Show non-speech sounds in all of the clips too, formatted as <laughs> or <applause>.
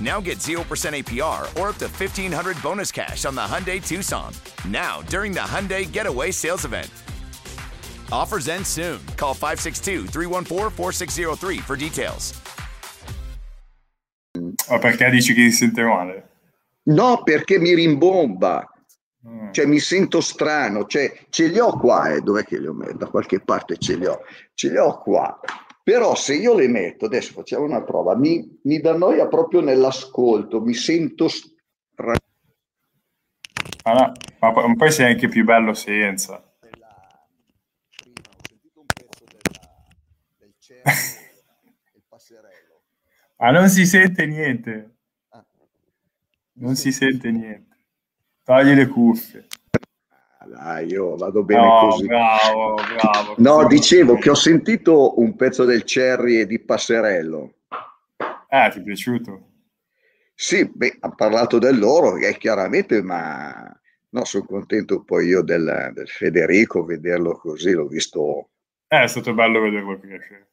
Now get 0% APR or up to 1500 bonus cash on the Hyundai Tucson. Now, during the Hyundai Getaway Sales Event. Offers end soon. Call 562 314 4603 for details. Ma perché dici che si sente male? No, perché mi rimbomba. Mm. Cioè, mi sento strano, cioè, ce li ho qua, eh, dov'è che li ho messo? Da qualche parte ce li ho, ce li ho qua. Però se io le metto, adesso facciamo una prova, mi, mi dà noia proprio nell'ascolto, mi sento strano. Ah, no, ma poi, poi sei anche più bello senza. <laughs> Ma non si sente niente. Non si sente niente. Togli le cuffie. Dai, io vado bene No, così. bravo, bravo. No, dicevo che ho sentito un pezzo del Cherry e di Passerello. Eh, ti è piaciuto? Sì, beh, ha parlato del loro, eh, chiaramente, ma no, sono contento poi io del, del Federico, vederlo così, l'ho visto. Eh, è stato bello vederlo crescere.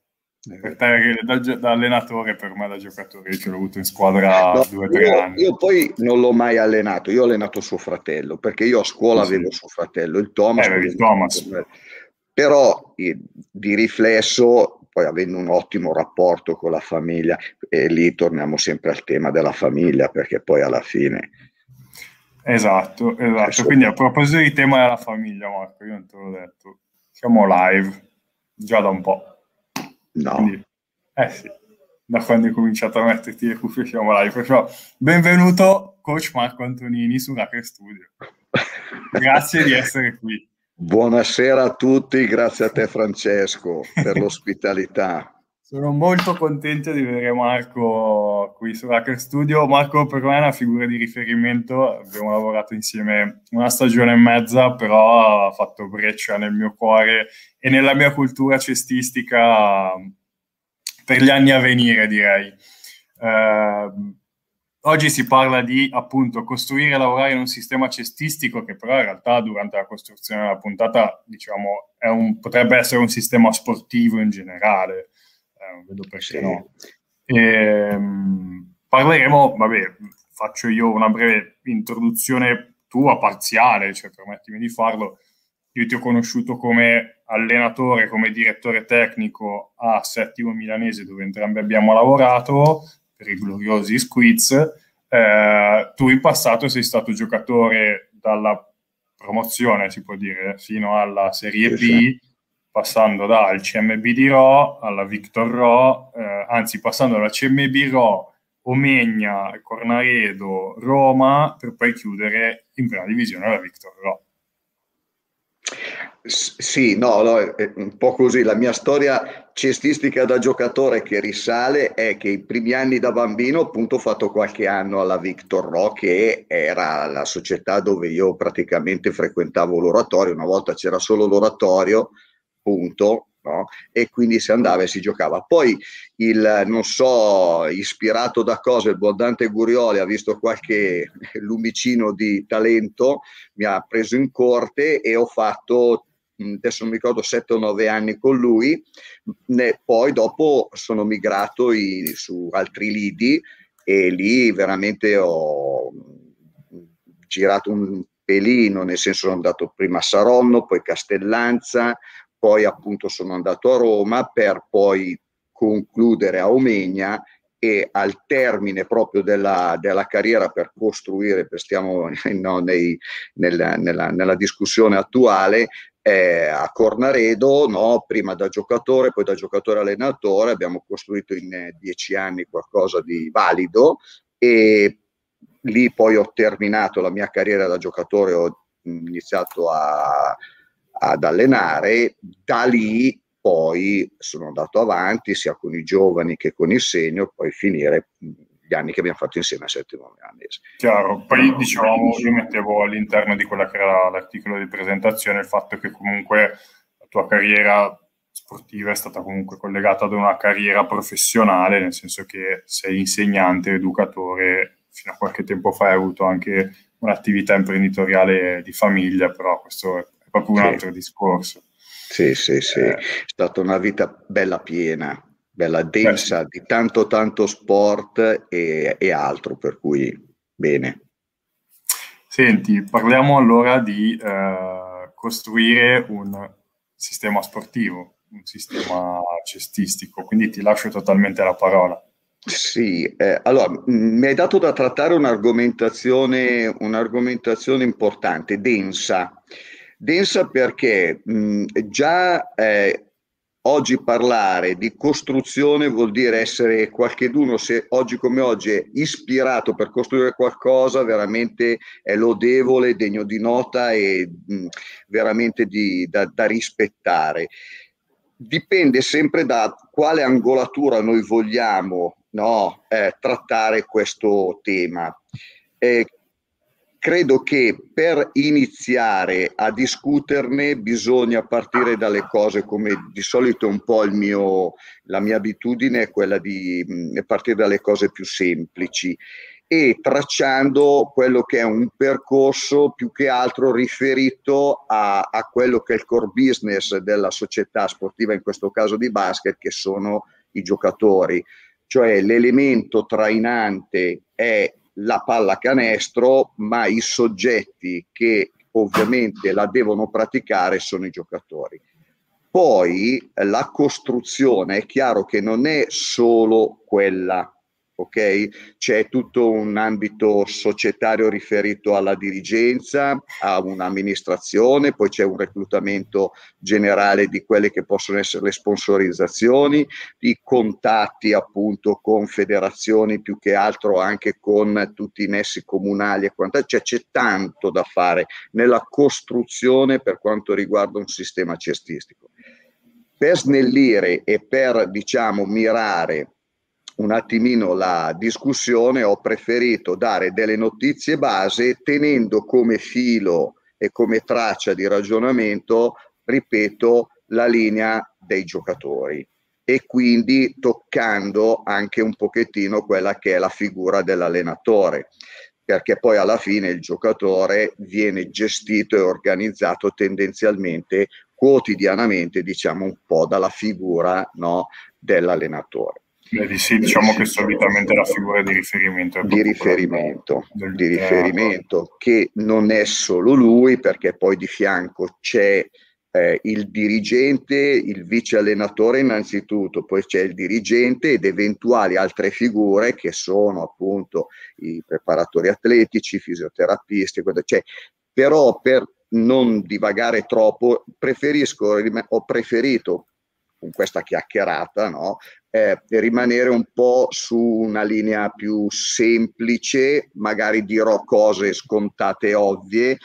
Che da, da allenatore, per me da giocatore, io ce l'ho avuto in squadra No, due o tre io, anni. io poi non l'ho mai allenato, io ho allenato suo fratello, perché io a scuola Sì, avevo suo fratello, il Thomas. Eh, il Thomas. Però eh, di riflesso, poi avendo un ottimo rapporto con la famiglia, e lì torniamo sempre al tema della famiglia, perché poi alla fine... Esatto, esatto. Quindi a proposito di tema della famiglia, Marco, io non te l'ho detto, siamo live già da un po'. No, Quindi, eh sì, da quando hai cominciato a metterti le cuffie siamo live. Perciò, benvenuto, coach Marco Antonini su Hacker Studio. Grazie di essere qui. Buonasera a tutti, grazie a te Francesco per l'ospitalità. Sono molto contento di vedere Marco qui su Hacker Studio. Marco per me è una figura di riferimento, abbiamo lavorato insieme una stagione e mezza, però ha fatto breccia nel mio cuore e nella mia cultura cestistica per gli anni a venire, direi. Eh, oggi si parla di appunto costruire e lavorare in un sistema cestistico che però in realtà durante la costruzione della puntata diciamo un, potrebbe essere un sistema sportivo in generale non vedo perché Sì. no. Ehm, parleremo, vabbè, faccio io una breve introduzione tua, parziale, cioè permettimi di farlo. Io ti ho conosciuto come allenatore, come direttore tecnico a Settimo Milanese, dove entrambi abbiamo lavorato per i gloriosi Squiz. Eh, tu in passato sei stato giocatore dalla promozione, si può dire, fino alla Serie B. passando dal CMB di Ro alla Victor Ro, eh, anzi passando dalla CMB Ro, Omegna, Cornaredo, Roma, per poi chiudere in prima divisione la Victor Ro. Sì, no, no, è un po' così. La mia storia cestistica da giocatore che risale è che i primi anni da bambino, appunto, ho fatto qualche anno alla Victor Ro, che era la società dove io praticamente frequentavo l'oratorio. Una volta c'era solo l'oratorio, punto, no? E quindi si andava e si giocava. Poi il, non so, ispirato da cosa, il buon Dante Gurioli ha visto qualche <laughs> lumicino di talento, mi ha preso in corte e ho fatto mh, adesso non mi ricordo 7 o 9 anni con lui, ne- poi dopo sono migrato i- su altri lidi e lì veramente ho mh, girato un pelino, nel senso sono andato prima a Saronno, poi Castellanza, poi appunto sono andato a Roma per poi concludere a Omegna e al termine proprio della, della carriera per costruire, per stiamo <laughs> no, nei- nella, nella- nella discussione attuale, eh, a Cornaredo, no? prima da giocatore, poi da giocatore allenatore, abbiamo costruito in eh, dieci anni qualcosa di valido e lì poi ho terminato la mia carriera da giocatore, ho iniziato a, ad allenare, da lì poi sono andato avanti sia con i giovani che con il senior, poi finire gli anni che abbiamo fatto insieme a settimo milanese. Chiaro, poi diciamo, io mettevo all'interno di quella che era l'articolo di presentazione il fatto che comunque la tua carriera sportiva è stata comunque collegata ad una carriera professionale, nel senso che sei insegnante, educatore, fino a qualche tempo fa hai avuto anche un'attività imprenditoriale di famiglia, però questo è proprio un sì. altro discorso. Sì, sì, sì, eh. è stata una vita bella piena, bella densa Beh. di tanto tanto sport e, e, altro, per cui bene. Senti, parliamo allora di eh, costruire un sistema sportivo, un sistema cestistico, quindi ti lascio totalmente la parola. Sì, eh, allora mi hai dato da trattare un'argomentazione, un'argomentazione importante, densa. Densa perché mh, già eh, oggi parlare di costruzione vuol dire essere qualcheduno, se oggi come oggi è ispirato per costruire qualcosa, veramente è lodevole, degno di nota e mh, veramente di, da, da rispettare. Dipende sempre da quale angolatura noi vogliamo no, eh, trattare questo tema. Eh, credo che per iniziare a discuterne bisogna partire dalle cose come di solito un po' mio, la mia abitudine è quella di partire dalle cose più semplici e tracciando quello che è un percorso più che altro riferito a, a quello che è il core business della società sportiva, in questo caso di basket, che sono i giocatori. Cioè l'elemento trainante è la pallacanestro, ma i soggetti che ovviamente la devono praticare sono i giocatori. Poi la costruzione è chiaro che non è solo quella ok? C'è tutto un ambito societario riferito alla dirigenza, a un'amministrazione, poi c'è un reclutamento generale di quelle che possono essere le sponsorizzazioni, i contatti appunto con federazioni più che altro anche con tutti i nessi comunali e quant'altro, cioè c'è tanto da fare nella costruzione per quanto riguarda un sistema cestistico. Per snellire e per diciamo mirare un attimino la discussione, ho preferito dare delle notizie base tenendo come filo e come traccia di ragionamento, ripeto, la linea dei giocatori e quindi toccando anche un pochettino quella che è la figura dell'allenatore perché poi alla fine il giocatore viene gestito e organizzato tendenzialmente quotidianamente diciamo un po' dalla figura no, dell'allenatore. Beh, sì, diciamo che solitamente la figura di riferimento. Di riferimento, del, di riferimento che non è solo lui, perché poi di fianco c'è eh, il dirigente, il vice allenatore innanzitutto, poi c'è il dirigente ed eventuali altre figure che sono appunto i preparatori atletici, i fisioterapisti, cioè, però per non divagare troppo, preferisco, ho preferito con questa chiacchierata, no? eh, rimanere un po' su una linea più semplice, magari dirò cose scontate e ovvie,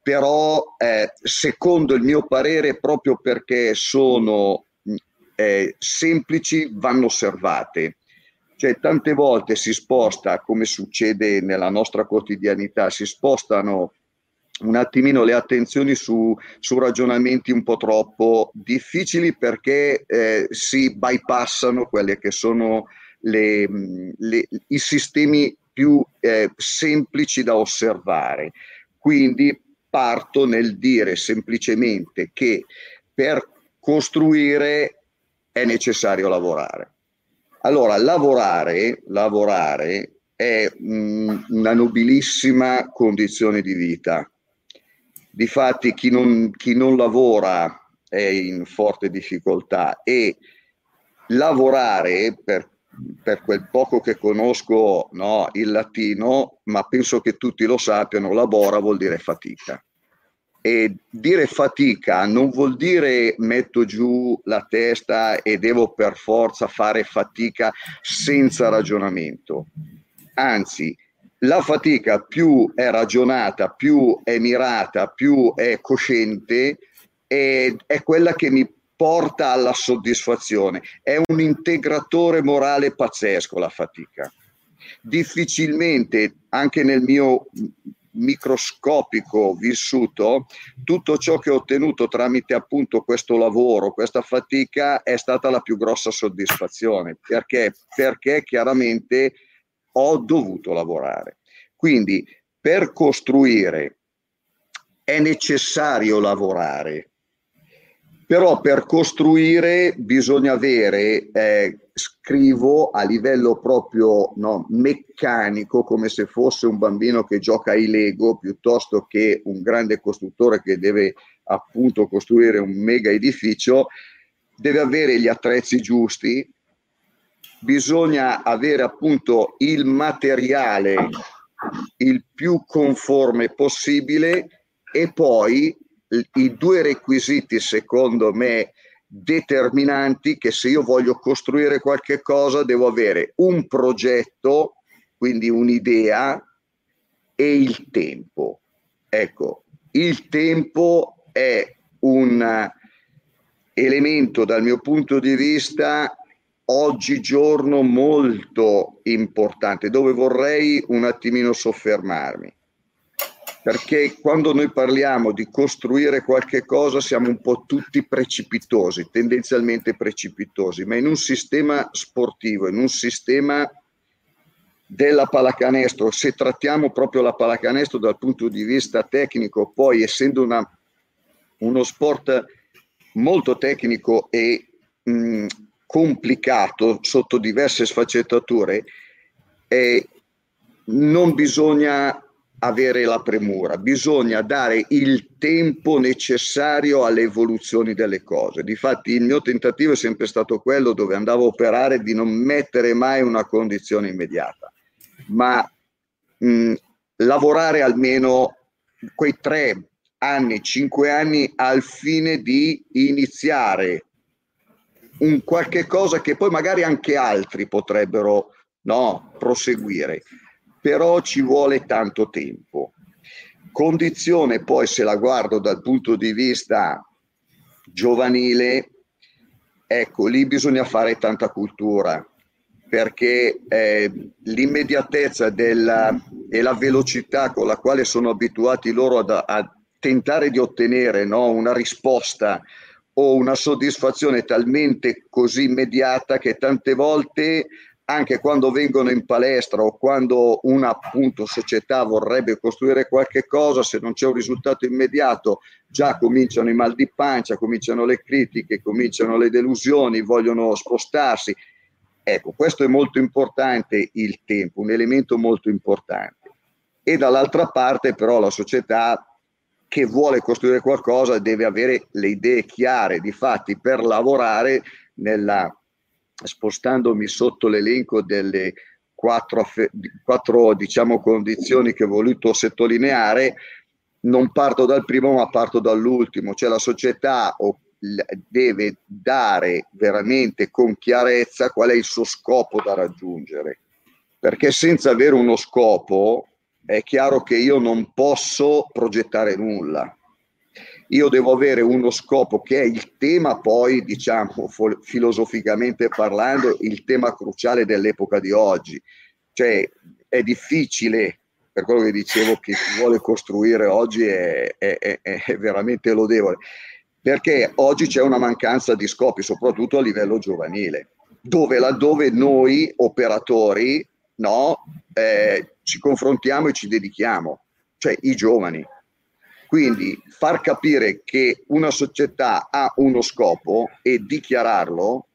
però eh, secondo il mio parere, proprio perché sono eh, semplici, vanno osservate. Cioè, tante volte si sposta, come succede nella nostra quotidianità, si spostano un attimino le attenzioni su, su, ragionamenti un po' troppo difficili perché eh, si bypassano quelli che sono le, le, i sistemi più eh, semplici da osservare. Quindi parto nel dire semplicemente che per costruire è necessario lavorare. Allora, lavorare, lavorare è mh, una nobilissima condizione di vita Difatti chi non, chi non lavora è in forte difficoltà e lavorare per, per quel poco che conosco no, il latino, ma penso che tutti lo sappiano, labora vuol dire fatica. E dire fatica non vuol dire metto giù la testa e devo per forza fare fatica senza ragionamento. Anzi, la fatica più è ragionata, più è mirata, più è cosciente, è, è quella che mi porta alla soddisfazione. È un integratore morale pazzesco la fatica. Difficilmente, anche nel mio microscopico vissuto, tutto ciò che ho ottenuto tramite appunto questo lavoro, questa fatica è stata la più grossa soddisfazione. Perché? Perché chiaramente ho dovuto lavorare. Quindi per costruire è necessario lavorare, però per costruire bisogna avere, eh, scrivo a livello proprio no, meccanico, come se fosse un bambino che gioca ai Lego, piuttosto che un grande costruttore che deve appunto costruire un mega edificio, deve avere gli attrezzi giusti, bisogna avere appunto il materiale il più conforme possibile e poi i due requisiti secondo me determinanti che se io voglio costruire qualche cosa devo avere un progetto, quindi un'idea e il tempo. Ecco, il tempo è un elemento dal mio punto di vista oggigiorno molto importante dove vorrei un attimino soffermarmi. Perché quando noi parliamo di costruire qualche cosa siamo un po' tutti precipitosi, tendenzialmente precipitosi, ma in un sistema sportivo, in un sistema della pallacanestro, se trattiamo proprio la pallacanestro dal punto di vista tecnico, poi essendo una, uno sport molto tecnico e complicato sotto diverse sfaccettature, eh, non bisogna avere la premura, bisogna dare il tempo necessario alle evoluzioni delle cose. Difatti il mio tentativo è sempre stato quello dove andavo a operare di non mettere mai una condizione immediata, ma mh, lavorare almeno quei tre anni, cinque anni al fine di iniziare un qualche cosa che poi magari anche altri potrebbero no, proseguire però ci vuole tanto tempo. Condizione poi se la guardo dal punto di vista giovanile, ecco, lì bisogna fare tanta cultura perché eh, l'immediatezza della, e la velocità con la quale sono abituati loro ad, a tentare di ottenere no, una risposta o una soddisfazione talmente così immediata che tante volte anche quando vengono in palestra o quando una appunto società vorrebbe costruire qualche cosa, se non c'è un risultato immediato, già cominciano i mal di pancia, cominciano le critiche, cominciano le delusioni, vogliono spostarsi. Ecco, questo è molto importante il tempo, un elemento molto importante. E dall'altra parte però la società che vuole costruire qualcosa deve avere le idee chiare, difatti per lavorare nella spostandomi sotto l'elenco delle quattro, quattro diciamo, condizioni che ho voluto sottolineare, non parto dal primo ma parto dall'ultimo, cioè la società deve dare veramente con chiarezza qual è il suo scopo da raggiungere, perché senza avere uno scopo è chiaro che io non posso progettare nulla io devo avere uno scopo che è il tema poi, diciamo, filosoficamente parlando, il tema cruciale dell'epoca di oggi. Cioè è difficile, per quello che dicevo, che si vuole costruire oggi è, è, è, è veramente lodevole, perché oggi c'è una mancanza di scopi, soprattutto a livello giovanile, dove laddove noi operatori no, eh, ci confrontiamo e ci dedichiamo, cioè i giovani quindi far capire che una società ha uno scopo e dichiararlo,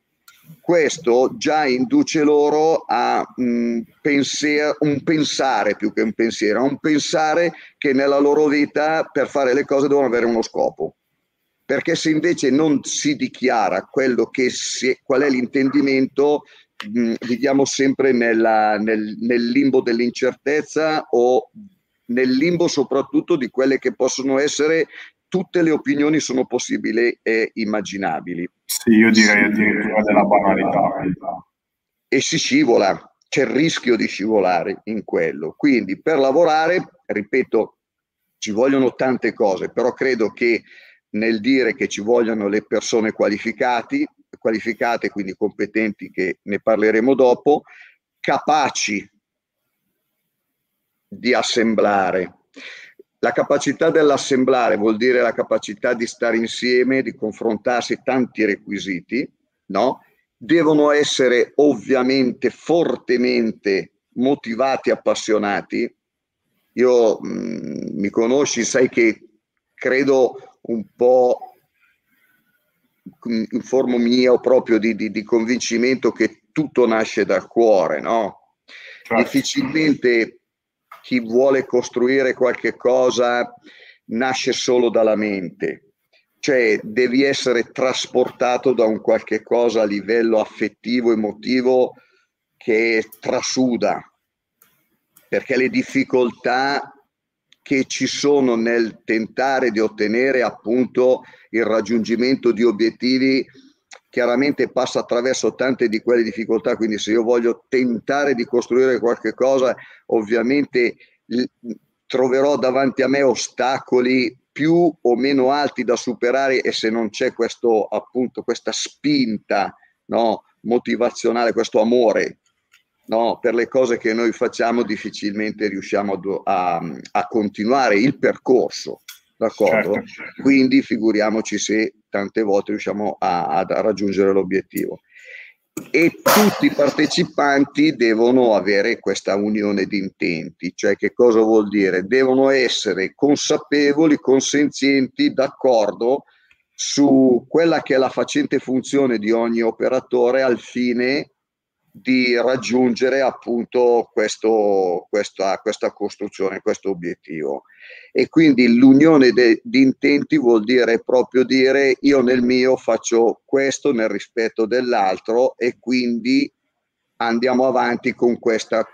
questo già induce loro a mh, penser- un pensare più che un pensiero, a un pensare che nella loro vita per fare le cose devono avere uno scopo. Perché se invece non si dichiara quello che si, qual è l'intendimento, mh, viviamo sempre nella, nel, nel limbo dell'incertezza o nel limbo soprattutto di quelle che possono essere tutte le opinioni sono possibili e immaginabili. Sì, io direi addirittura della banalità. E si scivola, c'è il rischio di scivolare in quello. Quindi per lavorare, ripeto, ci vogliono tante cose, però credo che nel dire che ci vogliono le persone qualificate, quindi competenti, che ne parleremo dopo, capaci di assemblare. La capacità dell'assemblare vuol dire la capacità di stare insieme, di confrontarsi tanti requisiti, no? Devono essere ovviamente fortemente motivati, appassionati. Io mh, mm, mi conosci, sai che credo un po' in forma mia o proprio di, di, di convincimento che tutto nasce dal cuore, no? Certo. Difficilmente chi vuole costruire qualche cosa nasce solo dalla mente, cioè devi essere trasportato da un qualche cosa a livello affettivo, emotivo che trasuda, perché le difficoltà che ci sono nel tentare di ottenere appunto il raggiungimento di obiettivi chiaramente passa attraverso tante di quelle difficoltà, quindi se io voglio tentare di costruire qualche cosa, ovviamente troverò davanti a me ostacoli più o meno alti da superare e se non c'è questo appunto questa spinta no, motivazionale, questo amore no, per le cose che noi facciamo, difficilmente riusciamo a, a continuare il percorso. D'accordo? Certo, certo. Quindi figuriamoci se tante volte riusciamo a, a, raggiungere l'obiettivo. E tutti i partecipanti devono avere questa unione di intenti, cioè che cosa vuol dire? Devono essere consapevoli, consenzienti, d'accordo su quella che è la facente funzione di ogni operatore al fine di raggiungere appunto questo, questa, questa costruzione, questo obiettivo. E quindi l'unione de, di intenti vuol dire proprio dire io nel mio faccio questo nel rispetto dell'altro e quindi andiamo avanti con questa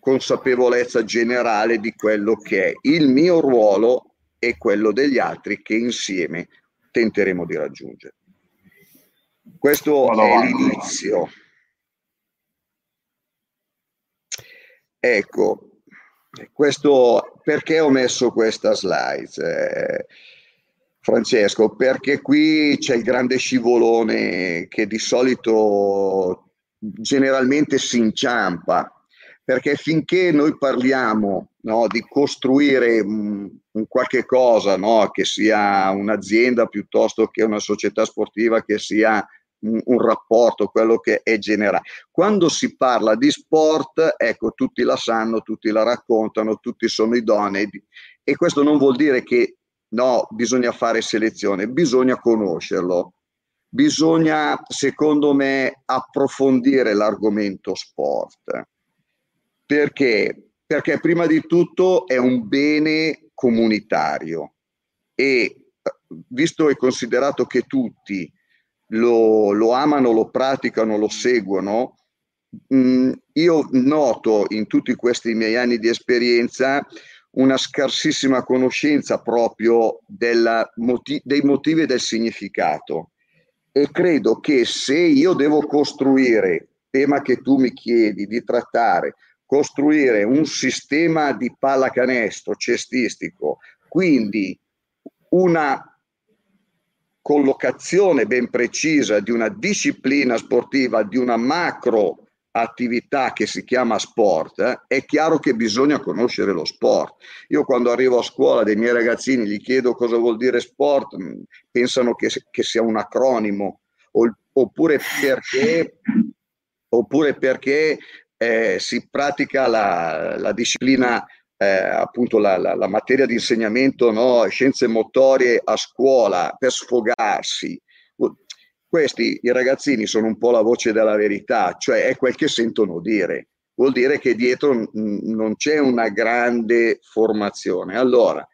consapevolezza generale di quello che è il mio ruolo e quello degli altri che insieme tenteremo di raggiungere. Questo Vado è l'inizio. Ecco, questo, perché ho messo questa slide? Eh, Francesco, perché qui c'è il grande scivolone che di solito generalmente si inciampa, perché finché noi parliamo no, di costruire un, un qualche cosa, no, che sia un'azienda piuttosto che una società sportiva, che sia un, un rapporto, quello che è generale. Quando si parla di sport, ecco, tutti la sanno, tutti la raccontano, tutti sono idonei e questo non vuol dire che no, bisogna fare selezione, bisogna conoscerlo. Bisogna, secondo me, approfondire l'argomento sport. Perché? Perché prima di tutto è un bene comunitario e visto e considerato che tutti lo, lo amano, lo praticano, lo seguono, mm, io noto in tutti questi miei anni di esperienza una scarsissima conoscenza proprio moti- dei motivi e del significato. E credo che se io devo costruire, tema che tu mi chiedi di trattare, costruire un sistema di pallacanestro cestistico, quindi una collocazione ben precisa di una disciplina sportiva, di una macro attività che si chiama sport, eh, è chiaro che bisogna conoscere lo sport. Io quando arrivo a scuola dei miei ragazzini gli chiedo cosa vuol dire sport, mm, pensano che, che sia un acronimo, oppure perché, oppure perché eh, si pratica la, la disciplina eh, appunto la, la, la, materia di insegnamento, no? scienze motorie a scuola per sfogarsi. Questi i ragazzini sono un po' la voce della verità, cioè è quel che sentono dire. Vuol dire che dietro non c'è una grande formazione. Allora,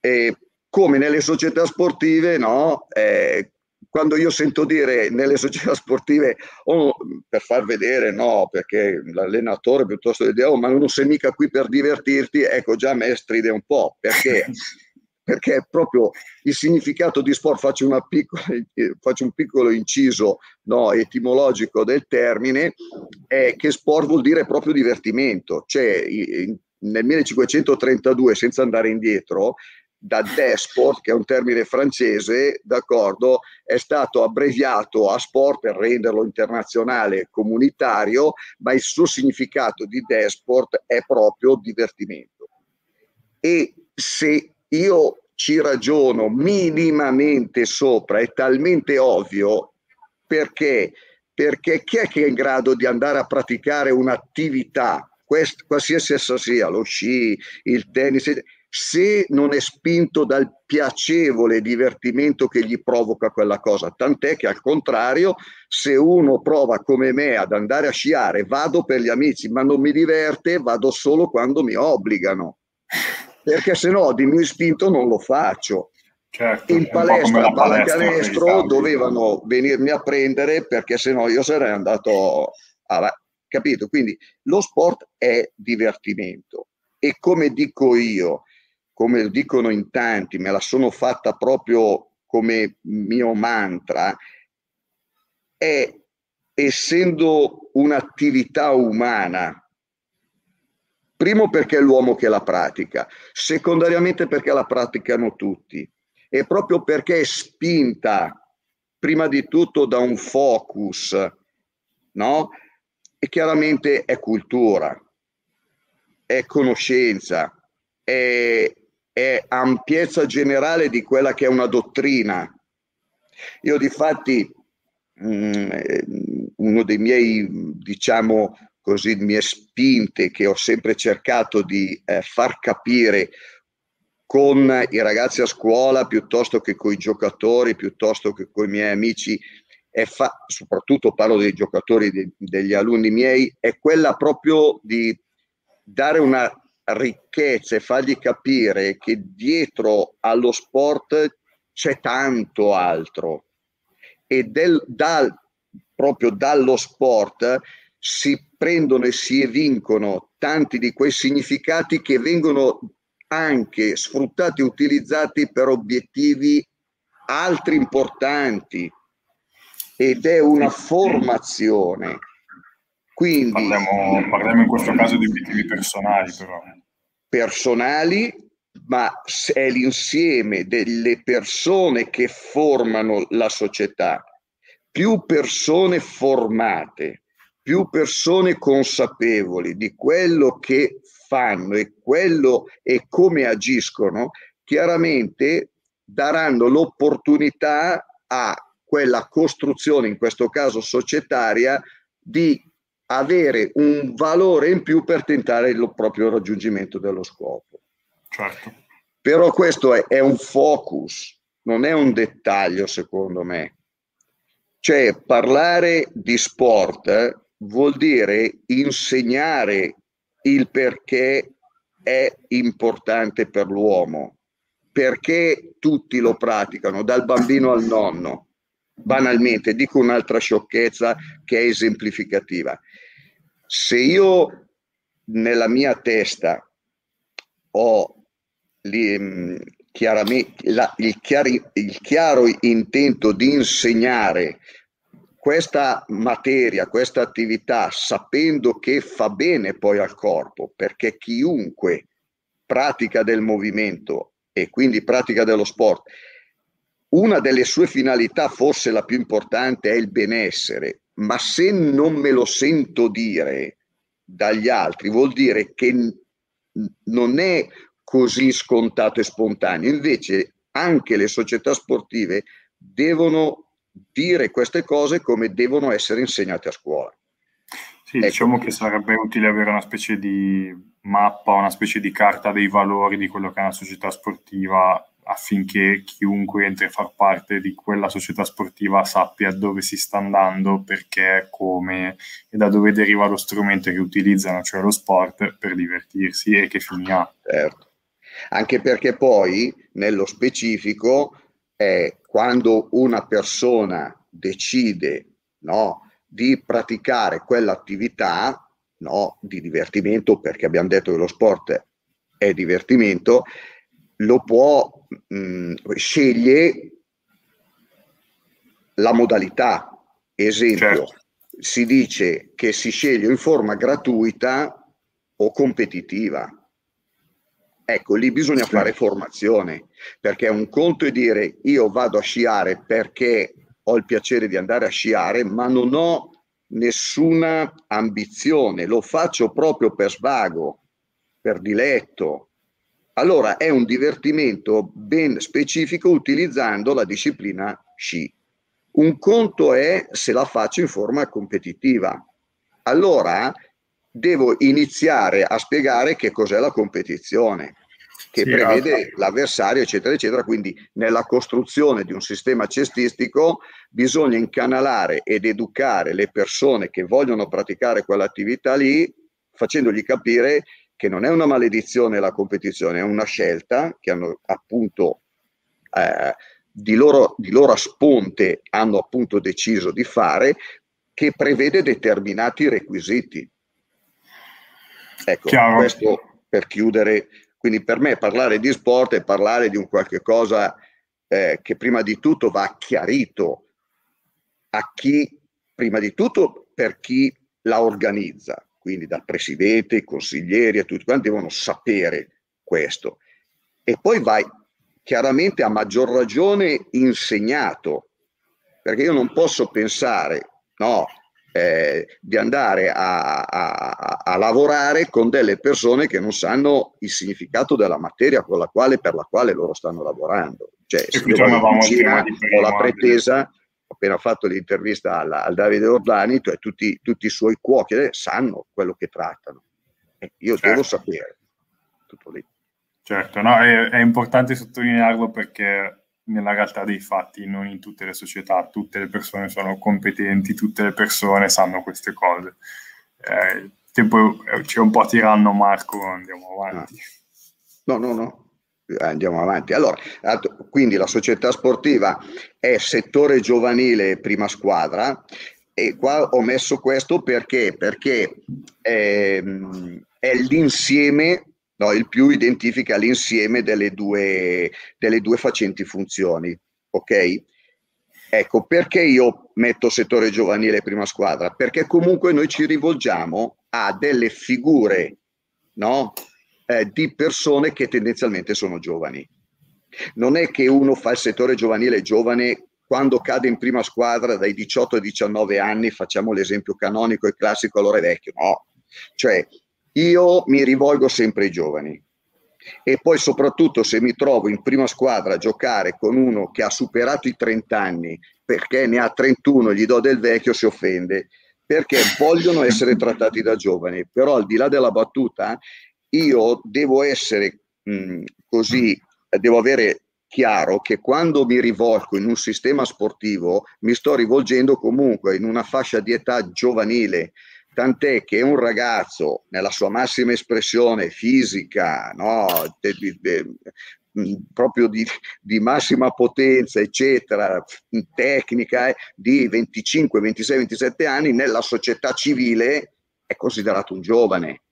eh, come nelle società sportive, no? Eh, quando io sento dire nelle società sportive, oh, per far vedere, no, perché l'allenatore piuttosto di dire, oh, ma non sei mica qui per divertirti, ecco già a me stride un po', perché? <laughs> perché proprio il significato di sport, faccio, piccola, faccio un piccolo inciso no, etimologico del termine, è che sport vuol dire proprio divertimento, cioè nel 1532, senza andare indietro, da desport, che è un termine francese, d'accordo, è stato abbreviato a sport per renderlo internazionale comunitario, ma il suo significato di desport è proprio divertimento. E se io ci ragiono minimamente sopra, è talmente ovvio perché, perché chi è che è in grado di andare a praticare un'attività, quest, qualsiasi essa sia, lo sci, il tennis, se non è spinto dal piacevole divertimento che gli provoca quella cosa. Tant'è che al contrario, se uno prova come me ad andare a sciare, vado per gli amici, ma non mi diverte, vado solo quando mi obbligano perché se no di mio spinto non lo faccio. Certo, in palestra pallacanestro dovevano venirmi a prendere perché se no io sarei andato a, capito? Quindi lo sport è divertimento e come dico io, come dicono in tanti, me la sono fatta proprio come mio mantra, è essendo un'attività umana Primo perché è l'uomo che la pratica, secondariamente perché la praticano tutti e proprio perché è spinta prima di tutto da un focus, no? E chiaramente è cultura, è conoscenza, è, è ampiezza generale di quella che è una dottrina. Io di fatti mm, eh, uno dei miei, diciamo, così mie spinte che ho sempre cercato di eh, far capire con i ragazzi a scuola piuttosto che con i giocatori, piuttosto che con i miei amici, e fa, soprattutto parlo dei giocatori, de, degli alunni miei, è quella proprio di dare una ricchezza e fargli capire che dietro allo sport c'è tanto altro e del, dal, proprio dallo sport si prendono e si evincono tanti di quei significati che vengono anche sfruttati e utilizzati per obiettivi altri importanti ed è una formazione. Quindi, parliamo, parliamo in questo caso di obiettivi personali, però. Personali, ma è l'insieme delle persone che formano la società. Più persone formate, più persone consapevoli di quello che fanno e quello e come agiscono, chiaramente daranno l'opportunità a quella costruzione, in questo caso societaria, di avere un valore in più per tentare il proprio raggiungimento dello scopo. Certo. Però questo è, è un focus, non è un dettaglio secondo me. Cioè parlare di sport eh, vuol dire insegnare il perché è importante per l'uomo, perché tutti lo praticano, dal bambino al nonno. Banalmente, dico un'altra sciocchezza che è esemplificativa. Se io nella mia testa ho li, chiaramente, la, il, chiari, il chiaro intento di insegnare questa materia, questa attività, sapendo che fa bene poi al corpo, perché chiunque pratica del movimento e quindi pratica dello sport, una delle sue finalità, forse la più importante, è il benessere, ma se non me lo sento dire dagli altri, vuol dire che non è così scontato e spontaneo. Invece anche le società sportive devono dire queste cose come devono essere insegnate a scuola. Sì, ecco. diciamo che sarebbe utile avere una specie di mappa, una specie di carta dei valori di quello che è una società sportiva affinché chiunque entri a far parte di quella società sportiva sappia dove si sta andando, perché, come e da dove deriva lo strumento che utilizzano, cioè lo sport, per divertirsi e che fini ha. Certo. Anche perché poi, nello specifico, è quando una persona decide no, di praticare quell'attività no, di divertimento, perché abbiamo detto che lo sport è divertimento, lo può mh, sceglie la modalità. Esempio, certo. si dice che si sceglie in forma gratuita o competitiva. Ecco, lì bisogna sì. fare formazione, perché un conto è dire io vado a sciare perché ho il piacere di andare a sciare, ma non ho nessuna ambizione, lo faccio proprio per svago, per diletto. Allora è un divertimento ben specifico utilizzando la disciplina sci. Un conto è se la faccio in forma competitiva. Allora devo iniziare a spiegare che cos'è la competizione, che sì, prevede allora. l'avversario, eccetera, eccetera. Quindi nella costruzione di un sistema cestistico bisogna incanalare ed educare le persone che vogliono praticare quell'attività lì, facendogli capire che non è una maledizione la competizione, è una scelta che hanno appunto eh, di, loro, di loro a sponte hanno appunto deciso di fare, che prevede determinati requisiti. Ecco, Chiaro. questo per chiudere. Quindi per me parlare di sport è parlare di un qualche cosa eh, che prima di tutto va chiarito a chi, prima di tutto per chi la organizza, quindi dal presidente, i consiglieri e tutti quanti devono sapere questo. E poi vai chiaramente a maggior ragione insegnato, perché io non posso pensare, no, eh, di andare a, a, a, lavorare con delle persone che non sanno il significato della materia con la quale, per la quale loro stanno lavorando. Cioè, se io cucina, ho la pretesa, ho appena fatto l'intervista al, al Davide Ordani, cioè tutti, tutti, i suoi cuochi sanno quello che trattano. E io certo. devo sapere. Tutto lì. Certo, no, è, è importante sottolinearlo perché nella realtà dei fatti, non in tutte le società, tutte le persone sono competenti, tutte le persone sanno queste cose. Eh, il tempo eh, c'è un po' tiranno, Marco, andiamo avanti. No, no, no, andiamo avanti. Allora, quindi la società sportiva è settore giovanile prima squadra e qua ho messo questo perché, perché è, ehm, è l'insieme no, il più identifica l'insieme delle due, delle due facenti funzioni. Ok? Ecco, perché io metto settore giovanile prima squadra? Perché comunque noi ci rivolgiamo a delle figure no? Eh, di persone che tendenzialmente sono giovani. Non è che uno fa il settore giovanile giovane quando cade in prima squadra dai 18 ai 19 anni, facciamo l'esempio canonico e classico, allora è vecchio. No, cioè io mi rivolgo sempre ai giovani e poi soprattutto se mi trovo in prima squadra a giocare con uno che ha superato i 30 anni perché ne ha 31 gli do del vecchio si offende perché vogliono essere trattati da giovani però al di là della battuta io devo essere mh, così devo avere chiaro che quando mi rivolgo in un sistema sportivo mi sto rivolgendo comunque in una fascia di età giovanile tant'è che un ragazzo nella sua massima espressione fisica, no, de, de, de, mm, proprio di, di, massima potenza, eccetera, tecnica, eh, di 25, 26, 27 anni, nella società civile è considerato un giovane.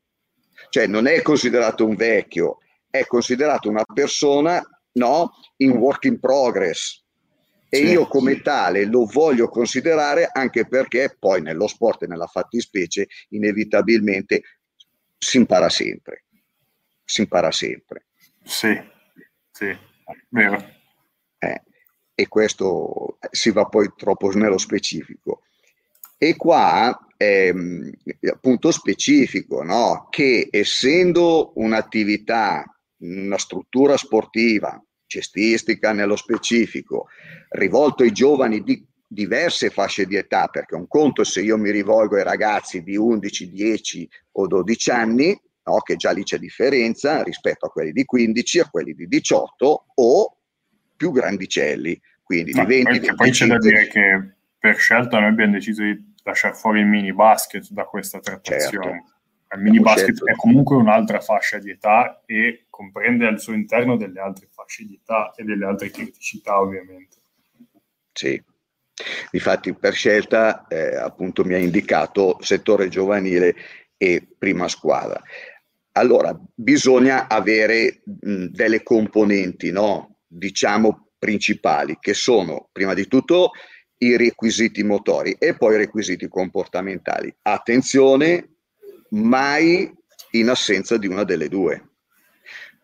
Cioè non è considerato un vecchio, è considerato una persona no, in work in progress, e sì, io come tale lo voglio considerare anche perché poi nello sport e nella fattispecie inevitabilmente si impara sempre. Si impara sempre. Sì, sì, vero. Eh, e questo si va poi troppo nello specifico. E qua è appunto specifico, no? che essendo un'attività, una struttura sportiva, cestistica nello specifico, rivolto ai giovani di diverse fasce di età, perché un conto se io mi rivolgo ai ragazzi di 11, 10 o 12 anni, no, che già lì c'è differenza rispetto a quelli di 15, a quelli di 18 o più grandicelli, quindi Ma di 20. Poi, poi c'è da dire che per scelta noi abbiamo deciso di lasciare fuori il mini basket da questa trattazione. Certo. Il mini basket è comunque un'altra fascia di età e comprende al suo interno delle altre fasce di età e delle altre criticità, ovviamente. Sì, infatti per scelta eh, appunto mi ha indicato settore giovanile e prima squadra. allora bisogna avere mh, delle componenti, no? diciamo principali, che sono prima di tutto i requisiti motori e poi i requisiti comportamentali. Attenzione, mai in assenza di una delle due.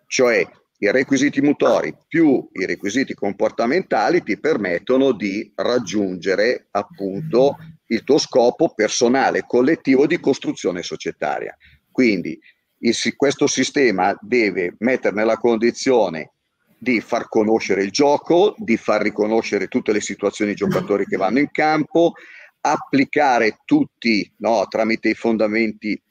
Cioè i requisiti motori più i requisiti comportamentali ti permettono di raggiungere appunto il tuo scopo personale, collettivo di costruzione societaria. Quindi il, questo sistema deve mettere nella condizione di far conoscere il gioco, di far riconoscere tutte le situazioni giocatori che vanno in campo, applicare tutti no, tramite i fondamenti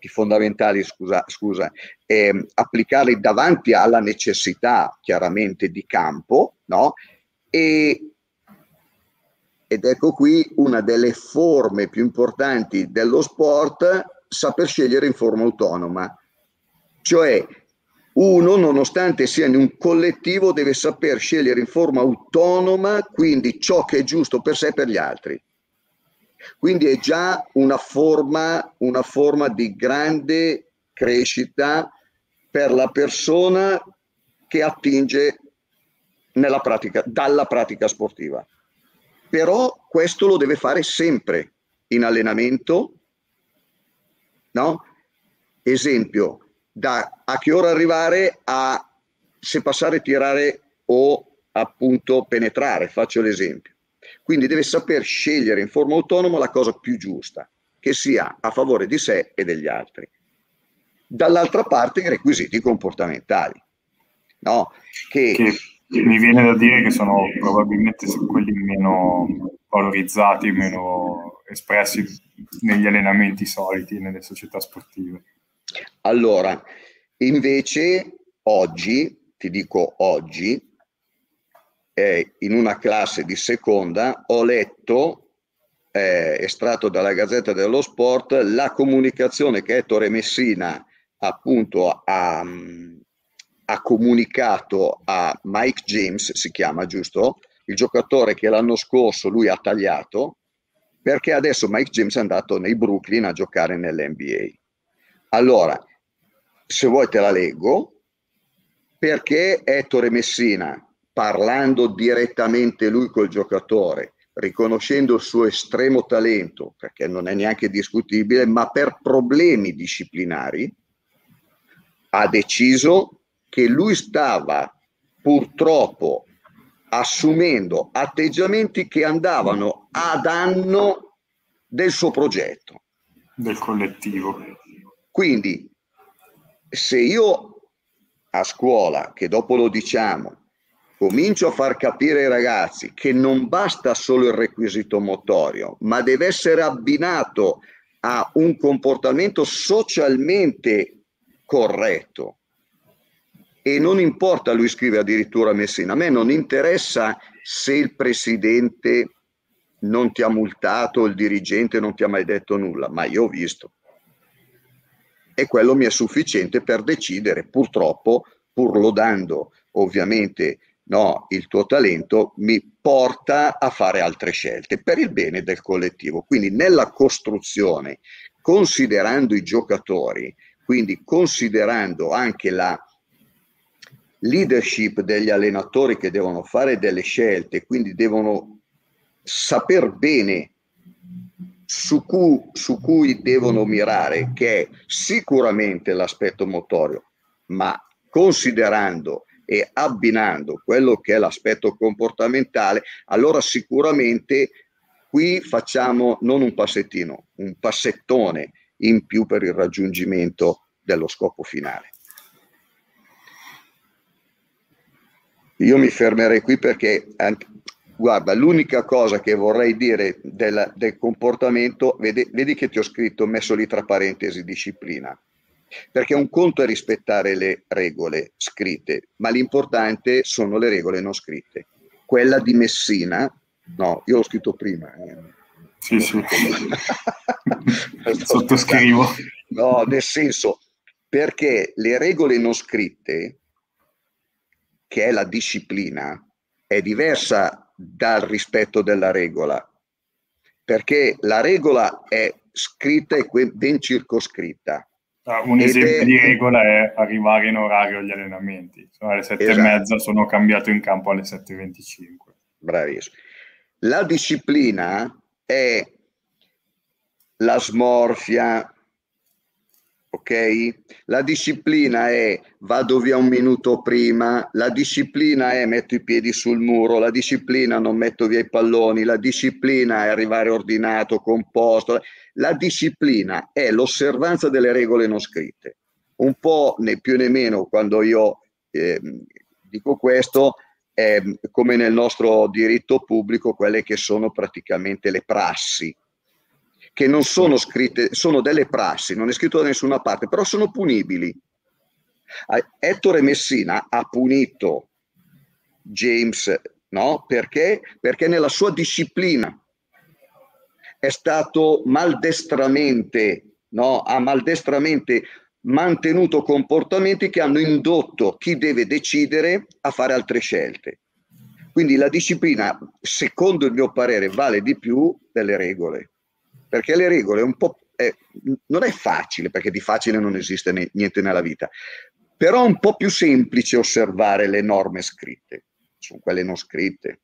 i fondamentali, scusa, scusa eh, applicarli davanti alla necessità chiaramente di campo, no? E, ed ecco qui una delle forme più importanti dello sport, saper scegliere in forma autonoma. Cioè, uno, nonostante sia in un collettivo, deve saper scegliere in forma autonoma, quindi ciò che è giusto per sé e per gli altri. Quindi è già una forma, una forma di grande crescita per la persona che attinge pratica, dalla pratica sportiva. Però questo lo deve fare sempre in allenamento, no? Esempio, da a che ora arrivare a se passare, tirare o appunto penetrare, faccio l'esempio. Quindi deve saper scegliere in forma autonoma la cosa più giusta, che sia a favore di sé e degli altri. Dall'altra parte i requisiti comportamentali, no? che, che mi viene da dire che sono probabilmente quelli meno valorizzati, meno espressi negli allenamenti soliti, nelle società sportive. Allora, invece oggi, ti dico oggi, eh, in una classe di seconda ho letto, eh, estratto dalla Gazzetta dello Sport, la comunicazione che Ettore Messina appunto ha, ha comunicato a Mike James, si chiama giusto? Il giocatore che l'anno scorso lui ha tagliato, perché adesso Mike James è andato nei Brooklyn a giocare nell'NBA. Allora, se vuoi te la leggo, perché Ettore Messina parlando direttamente lui col giocatore, riconoscendo il suo estremo talento, perché non è neanche discutibile, ma per problemi disciplinari, ha deciso che lui stava purtroppo assumendo atteggiamenti che andavano a danno del suo progetto. Del collettivo. Quindi, se io a scuola, che dopo lo diciamo, comincio a far capire ai ragazzi che non basta solo il requisito motorio, ma deve essere abbinato a un comportamento socialmente corretto. E non importa, lui scrive addirittura Messina, a me non interessa se il presidente non ti ha multato, il dirigente non ti ha mai detto nulla, ma io ho visto. E quello mi è sufficiente per decidere, purtroppo, pur lodando ovviamente no, il tuo talento mi porta a fare altre scelte per il bene del collettivo. Quindi nella costruzione, considerando i giocatori, quindi considerando anche la leadership degli allenatori che devono fare delle scelte, quindi devono saper bene su cui, su cui devono mirare, che è sicuramente l'aspetto motorio, ma considerando e abbinando quello che è l'aspetto comportamentale, allora sicuramente qui facciamo non un passettino, un passettone in più per il raggiungimento dello scopo finale. Io mi fermerei qui perché, guarda, l'unica cosa che vorrei dire del, del comportamento, vedi, vedi che ti ho scritto, ho messo lì tra parentesi disciplina perché un conto è rispettare le regole scritte, ma l'importante sono le regole non scritte. Quella di Messina, no, io l'ho scritto prima. Eh. Sì, sì. <laughs> Sottoscrivo. No, nel senso, perché le regole non scritte, che è la disciplina, è diversa dal rispetto della regola, perché la regola è scritta e ben circoscritta Ah, un esempio è... di regola è arrivare in orario agli allenamenti. Sono alle sette esatto. e mezza, sono cambiato in campo alle 7.25. Bravissimo. La disciplina è la smorfia, ok? La disciplina è vado via un minuto prima, la disciplina è metto i piedi sul muro, la disciplina non metto via i palloni, la disciplina è arrivare ordinato, composto, la disciplina è l'osservanza delle regole non scritte. Un po' né più né meno quando io eh, dico questo, è come nel nostro diritto pubblico, quelle che sono praticamente le prassi che non sono scritte, sono delle prassi, non è scritto da nessuna parte, però sono punibili. Ettore Messina ha punito James, no? Perché? Perché nella sua disciplina è stato maldestramente, no? Ha maldestramente mantenuto comportamenti che hanno indotto chi deve decidere a fare altre scelte. Quindi la disciplina, secondo il mio parere, vale di più delle regole perché le regole un po'... Eh, non è facile, perché di facile non esiste ne, niente nella vita, però è un po' più semplice osservare le norme scritte, sono quelle non scritte.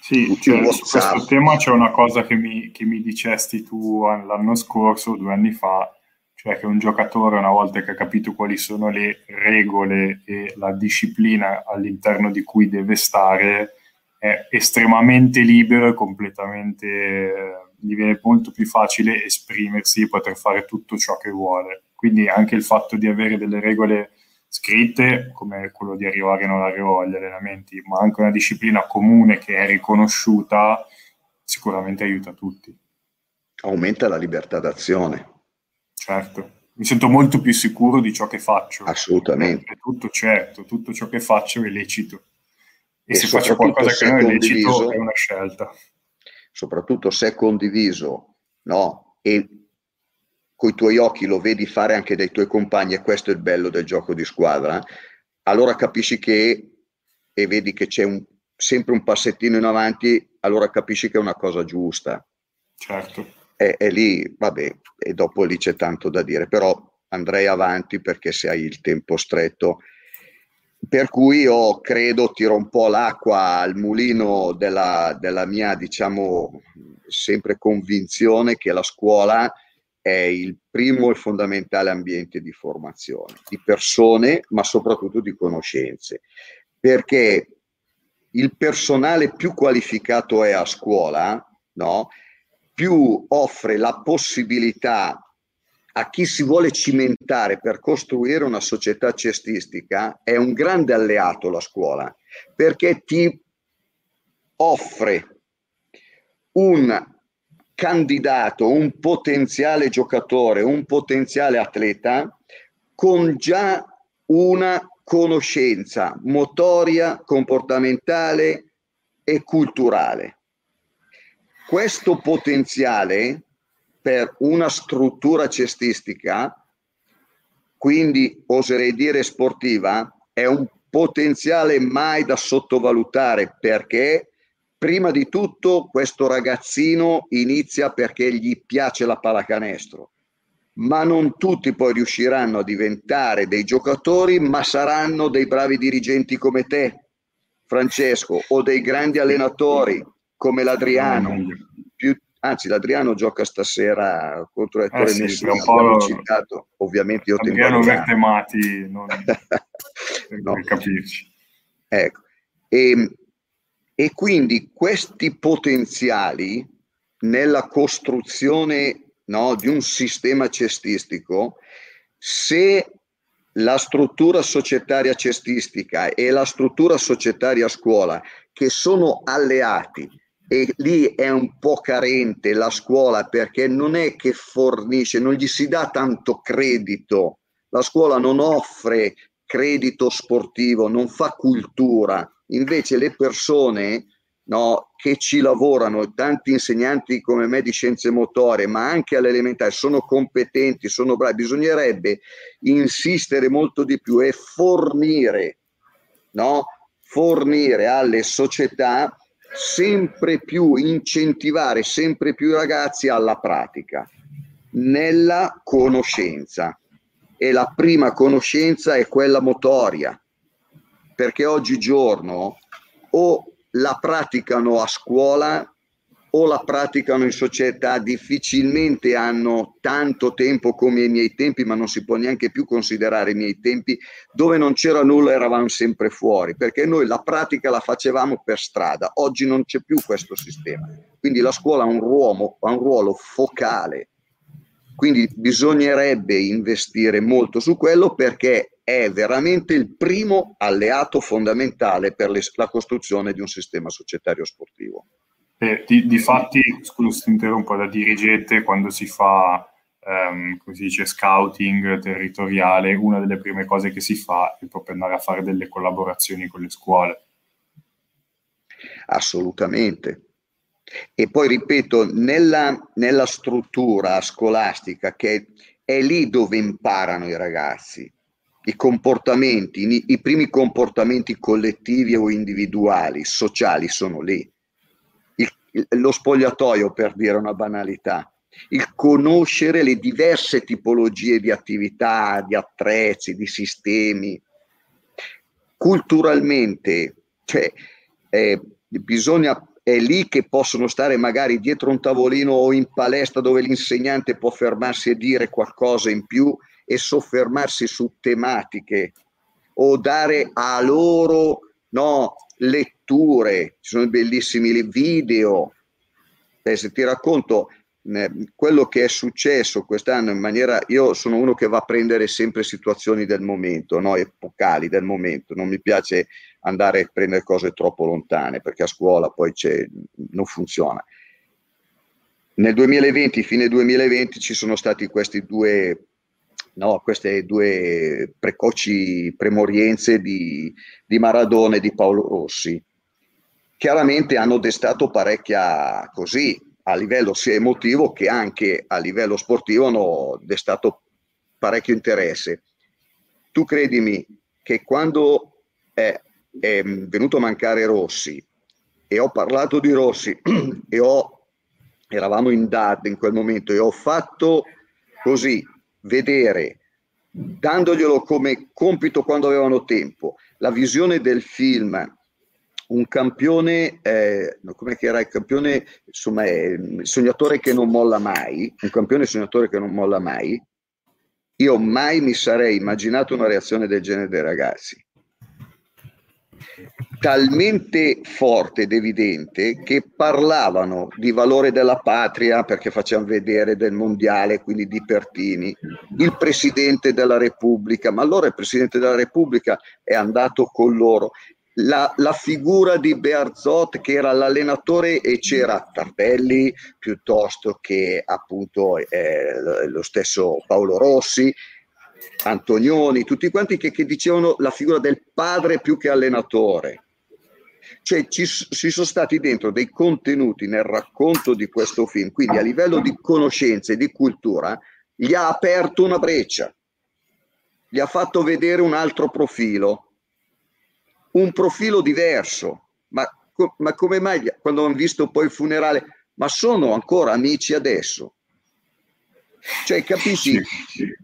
Sì, cioè, su questo tema c'è una cosa che mi, che mi dicesti tu l'anno scorso, due anni fa, cioè che un giocatore una volta che ha capito quali sono le regole e la disciplina all'interno di cui deve stare, è estremamente libero e completamente gli viene molto più facile esprimersi e poter fare tutto ciò che vuole. Quindi anche il fatto di avere delle regole scritte, come quello di arrivare in orario agli allenamenti, ma anche una disciplina comune che è riconosciuta, sicuramente aiuta tutti. Aumenta la libertà d'azione. Certo, mi sento molto più sicuro di ciò che faccio. Assolutamente. È tutto certo, tutto ciò che faccio è lecito. E, e se faccio qualcosa che non è lecito è una scelta soprattutto se è condiviso, no? E con i tuoi occhi lo vedi fare anche dai tuoi compagni, e questo è il bello del gioco di squadra, allora capisci che, e vedi che c'è un, sempre un passettino in avanti, allora capisci che è una cosa giusta. Certo. E, e lì, vabbè, e dopo lì c'è tanto da dire, però andrei avanti perché se hai il tempo stretto per cui io credo tiro un po' l'acqua al mulino della, della mia, diciamo, sempre convinzione che la scuola è il primo e fondamentale ambiente di formazione, di persone, ma soprattutto di conoscenze, perché il personale più qualificato è a scuola, no? più offre la possibilità a chi si vuole cimentare per costruire una società cestistica è un grande alleato la scuola perché ti offre un candidato, un potenziale giocatore, un potenziale atleta con già una conoscenza motoria, comportamentale e culturale. Questo potenziale per una struttura cestistica, quindi oserei dire sportiva, è un potenziale mai da sottovalutare perché prima di tutto questo ragazzino inizia perché gli piace la pallacanestro, ma non tutti poi riusciranno a diventare dei giocatori, ma saranno dei bravi dirigenti come te, Francesco, o dei grandi allenatori come l'Adriano, Anzi, l'Adriano gioca stasera contro Ettore eh sì, Messina, citato, ovviamente io Adriano Vertemati, non... <laughs> no. per capirci. Ecco. E, e quindi questi potenziali nella costruzione no, di un sistema cestistico, se la struttura societaria cestistica e la struttura societaria scuola, che sono alleati, e lì è un po' carente la scuola perché non è che fornisce, non gli si dà tanto credito. La scuola non offre credito sportivo, non fa cultura. Invece le persone no, che ci lavorano, tanti insegnanti come me di scienze motorie, ma anche all'elementare, sono competenti, sono bravi. Bisognerebbe insistere molto di più e fornire, no, fornire alle società sempre più incentivare sempre più i ragazzi alla pratica, nella conoscenza. e la prima conoscenza è quella motoria, perché oggigiorno o la praticano a scuola o la praticano in società, difficilmente hanno tanto tempo come i miei tempi, ma non si può neanche più considerare i miei tempi, dove non c'era nulla eravamo sempre fuori, perché noi la pratica la facevamo per strada, oggi non c'è più questo sistema. Quindi la scuola ha un ruolo, ha un ruolo focale, quindi bisognerebbe investire molto su quello perché è veramente il primo alleato fondamentale per la costruzione di un sistema societario sportivo. Eh, di, di, fatti, scusa se ti interrompo, da dirigente quando si fa, um, come si dice, scouting territoriale, una delle prime cose che si fa è proprio andare a fare delle collaborazioni con le scuole. Assolutamente. E poi ripeto, nella, nella struttura scolastica, che è lì dove imparano i ragazzi, i comportamenti, i, i primi comportamenti collettivi o individuali, sociali sono lì lo spogliatoio per dire una banalità, il conoscere le diverse tipologie di attività, di attrezzi, di sistemi. Culturalmente, cioè, eh, bisogna, è lì che possono stare magari dietro un tavolino o in palestra dove l'insegnante può fermarsi e dire qualcosa in più e soffermarsi su tematiche o dare a loro no, letture, ci sono bellissimi video. Eh, se ti racconto eh, quello che è successo quest'anno in maniera, io sono uno che va a prendere sempre situazioni del momento, no? epocali del momento, non mi piace andare a prendere cose troppo lontane perché a scuola poi non funziona. Nel 2020, fine 2020, ci sono stati questi due no, queste due precoci premorienze di, di Maradona e di Paolo Rossi. Chiaramente hanno destato parecchia così, a livello sia emotivo che anche a livello sportivo hanno destato parecchio interesse. Tu credimi che quando è, è venuto a mancare Rossi e ho parlato di Rossi <clears throat> e ho, eravamo in DAD in quel momento e ho fatto così vedere, dandoglielo come compito quando avevano tempo, la visione del film, un campione, eh, come era il campione, insomma, il sognatore che non molla mai, un campione sognatore che non molla mai, io mai mi sarei immaginato una reazione del genere dei ragazzi. Talmente forte ed evidente che parlavano di valore della patria perché facevano vedere del mondiale, quindi di Pertini, il presidente della Repubblica, ma allora il presidente della Repubblica è andato con loro. La, la figura di Bearzot che era l'allenatore e c'era Tardelli piuttosto che appunto eh, lo stesso Paolo Rossi Antonioni, tutti quanti che, che, dicevano la figura del padre più che allenatore. Cioè ci, ci sono stati dentro dei contenuti nel racconto di questo film, quindi a livello di conoscenze e di cultura gli ha aperto una breccia, gli ha fatto vedere un altro profilo, un profilo diverso. Ma, ma come mai quando hanno visto poi il funerale, ma sono ancora amici adesso? Cioè, capisci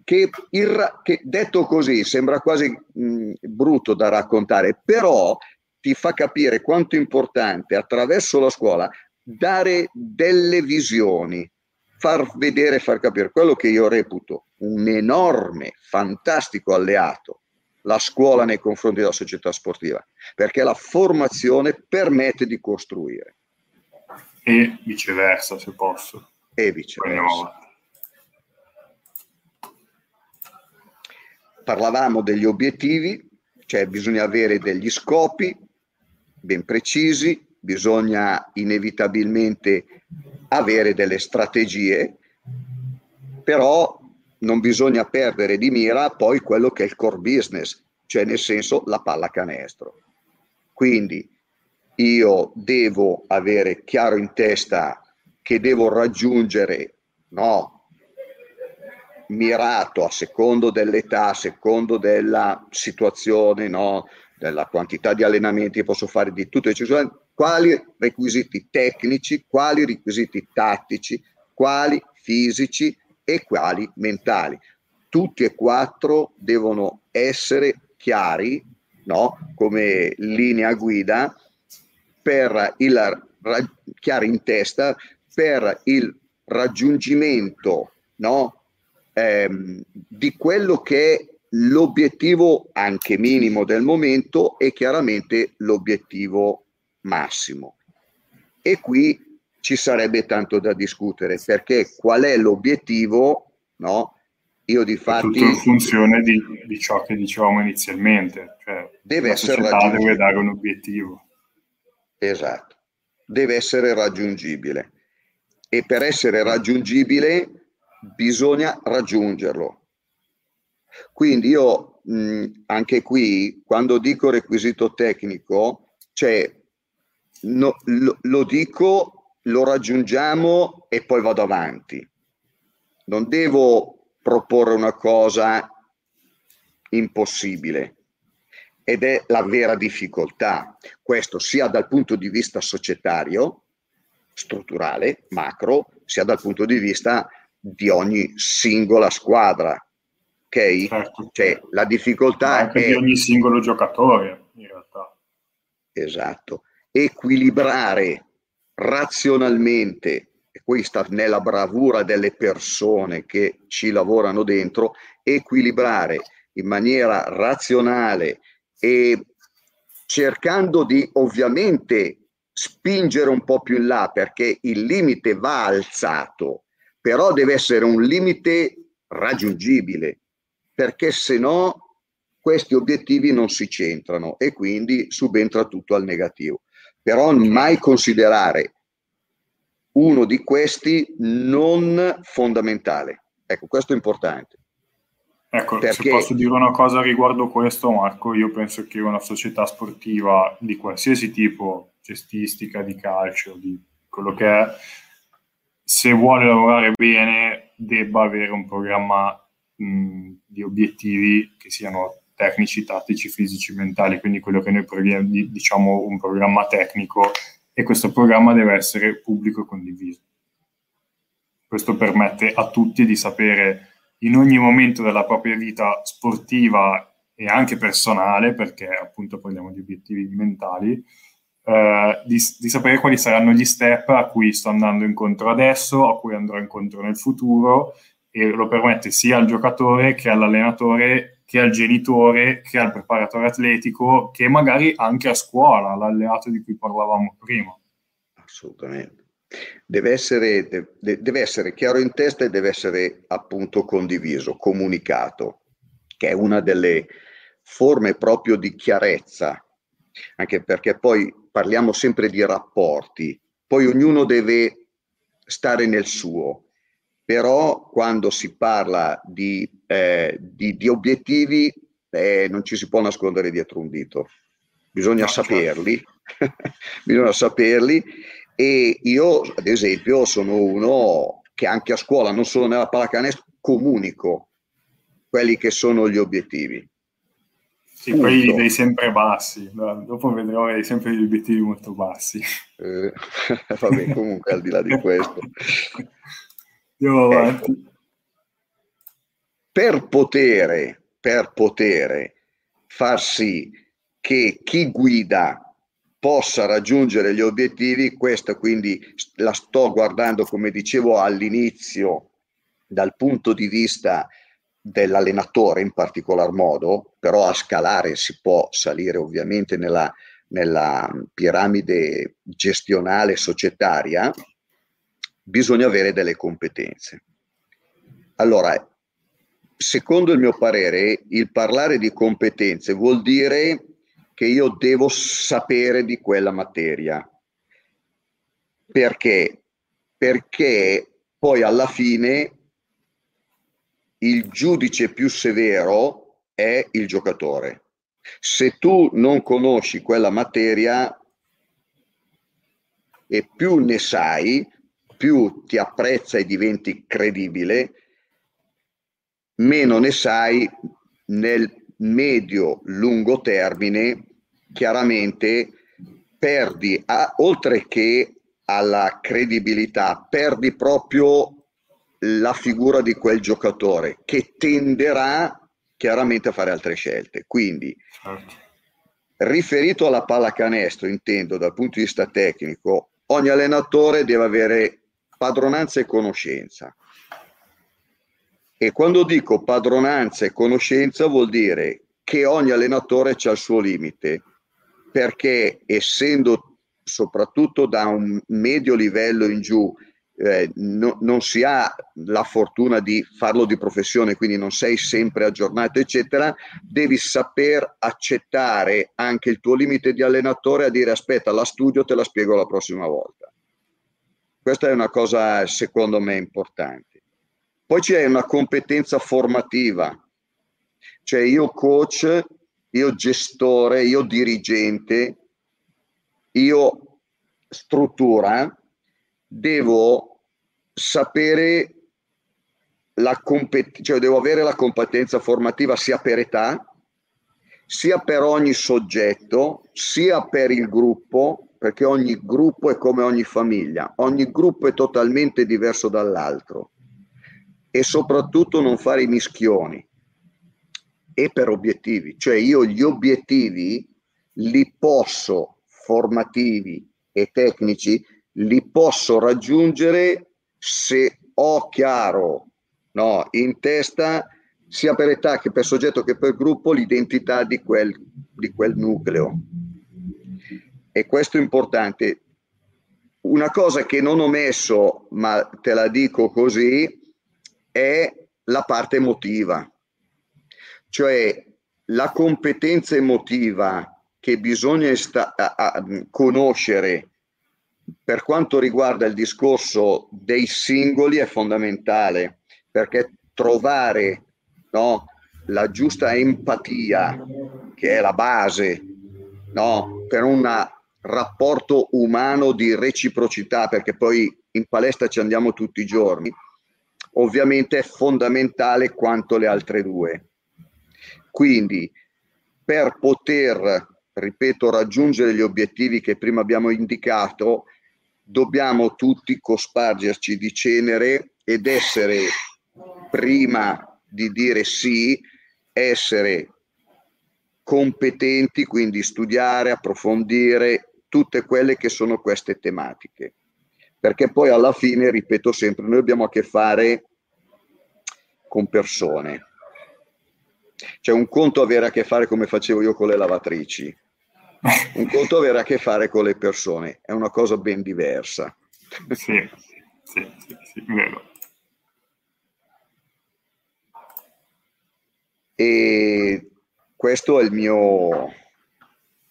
che, il, che detto così sembra quasi mh, brutto da raccontare, però ti fa capire quanto è importante attraverso la scuola dare delle visioni, far vedere, far capire quello che io reputo un enorme, fantastico alleato, la scuola nei confronti della società sportiva, perché la formazione permette di costruire. E viceversa, se posso. E viceversa. Parlavamo degli obiettivi, cioè bisogna avere degli scopi, ben precisi, bisogna inevitabilmente avere delle strategie, però non bisogna perdere di mira poi quello che è il core business, cioè nel senso la pallacanestro. Quindi io devo avere chiaro in testa che devo raggiungere no, mirato a secondo dell'età, a secondo della situazione, no? della quantità di allenamenti che posso fare di tutto, quali requisiti tecnici, quali requisiti tattici, quali fisici e quali mentali. tutti e quattro devono essere chiari, no? come linea guida, per il, chiari in testa per il raggiungimento no? ehm, di quello che è l'obiettivo anche minimo del momento e chiaramente l'obiettivo massimo. E qui ci sarebbe tanto da discutere perché qual è l'obiettivo, no? Io di fatti... Tutto in funzione di, di, ciò che dicevamo inizialmente, cioè deve essere raggiungibile. deve dare un obiettivo. Esatto, deve essere raggiungibile e per essere raggiungibile bisogna raggiungerlo. Quindi io mh, anche qui, quando dico requisito tecnico, cioè no, lo, lo dico, lo raggiungiamo e poi vado avanti. Non devo proporre una cosa impossibile ed è la vera difficoltà. Questo sia dal punto di vista societario, strutturale, macro, sia dal punto di vista di ogni singola squadra. Ok? Certo. Cioè, la difficoltà anche è... di ogni singolo giocatore, in realtà. Esatto equilibrare razionalmente, e questa nella bravura delle persone che ci lavorano dentro, equilibrare in maniera razionale e cercando di ovviamente spingere un po' più in là perché il limite va alzato, però deve essere un limite raggiungibile, perché se no questi obiettivi non si centrano e quindi subentra tutto al negativo però mai considerare uno di questi non fondamentale. Ecco, questo è importante. Ecco, Perché... se posso dire una cosa riguardo questo, Marco, io penso che una società sportiva di qualsiasi tipo, cestistica, di calcio, di quello che è, se vuole lavorare bene, debba avere un programma mh, di obiettivi che siano tecnici, tattici, fisici, mentali, quindi quello che noi diciamo un programma tecnico e questo programma deve essere pubblico e condiviso. Questo permette a tutti di sapere in ogni momento della propria vita sportiva e anche personale, perché appunto parliamo di obiettivi mentali, eh, di, di, sapere quali saranno gli step a cui sto andando incontro adesso, a cui andrò incontro nel futuro e lo permette sia al giocatore che all'allenatore che al genitore, che al preparatore atletico, che magari anche a scuola, l'alleato di cui parlavamo prima. Assolutamente. Deve essere, deve, deve essere chiaro in testa e deve essere appunto condiviso, comunicato, che è una delle forme proprio di chiarezza, anche perché poi parliamo sempre di rapporti, poi ognuno deve stare nel suo però quando si parla di, eh, di, di obiettivi eh, non ci si può nascondere dietro un dito, bisogna no, certo. saperli, <laughs> bisogna saperli e io ad esempio sono uno che anche a scuola, non solo nella pallacanestro, comunico quelli che sono gli obiettivi. Sì, Punto. poi dei sempre bassi, dopo vedrò dei sempre gli obiettivi molto bassi. Eh, <laughs> vabbè, comunque al di là di <laughs> questo. Ecco, per poter, per poter far sì che chi guida possa raggiungere gli obiettivi, questa quindi la sto guardando, come dicevo all'inizio, dal punto di vista dell'allenatore in particolar modo, però a scalare si può salire ovviamente nella, nella piramide gestionale societaria, bisogna avere delle competenze. Allora, secondo il mio parere, il parlare di competenze vuol dire che io devo sapere di quella materia. Perché? Perché poi alla fine il giudice più severo è il giocatore. Se tu non conosci quella materia e più ne sai, più ti apprezza e diventi credibile, meno ne sai nel medio-lungo termine, chiaramente perdi, a, oltre che alla credibilità, perdi proprio la figura di quel giocatore che tenderà chiaramente a fare altre scelte. Quindi, certo. riferito alla pallacanestro, intendo dal punto di vista tecnico, ogni allenatore deve avere padronanza e conoscenza. E quando dico padronanza e conoscenza vuol dire che ogni allenatore ha il suo limite, perché essendo soprattutto da un medio livello in giù eh, no, non si ha la fortuna di farlo di professione, quindi non sei sempre aggiornato, eccetera, devi saper accettare anche il tuo limite di allenatore a dire aspetta, la studio, te la spiego la prossima volta. Questa è una cosa secondo me importante. Poi c'è una competenza formativa, cioè io coach, io gestore, io dirigente, io struttura, devo sapere la competenza, cioè devo avere la competenza formativa sia per età, sia per ogni soggetto, sia per il gruppo, perché ogni gruppo è come ogni famiglia, ogni gruppo è totalmente diverso dall'altro e soprattutto non fare i mischioni e per obiettivi, cioè io gli obiettivi li posso formativi e tecnici li posso raggiungere se ho chiaro no, in testa sia per età che per soggetto che per gruppo l'identità di quel, di quel nucleo. E questo è importante. Una cosa che non ho messo, ma te la dico così, è la parte emotiva. Cioè la competenza emotiva che bisogna sta- a- a- conoscere per quanto riguarda il discorso dei singoli è fondamentale perché trovare no, la giusta empatia, che è la base no, per un rapporto umano di reciprocità, perché poi in palestra ci andiamo tutti i giorni, ovviamente è fondamentale quanto le altre due. Quindi per poter, ripeto, raggiungere gli obiettivi che prima abbiamo indicato, dobbiamo tutti cospargerci di cenere ed essere, prima di dire sì, essere competenti, quindi studiare, approfondire tutte quelle che sono queste tematiche. Perché poi alla fine, ripeto sempre, noi abbiamo a che fare con persone. C'è un conto avere a che fare come facevo io con le lavatrici, un conto avere a che fare con le persone, è una cosa ben diversa. Sì, sì, sì, sì vero. E questo è il mio,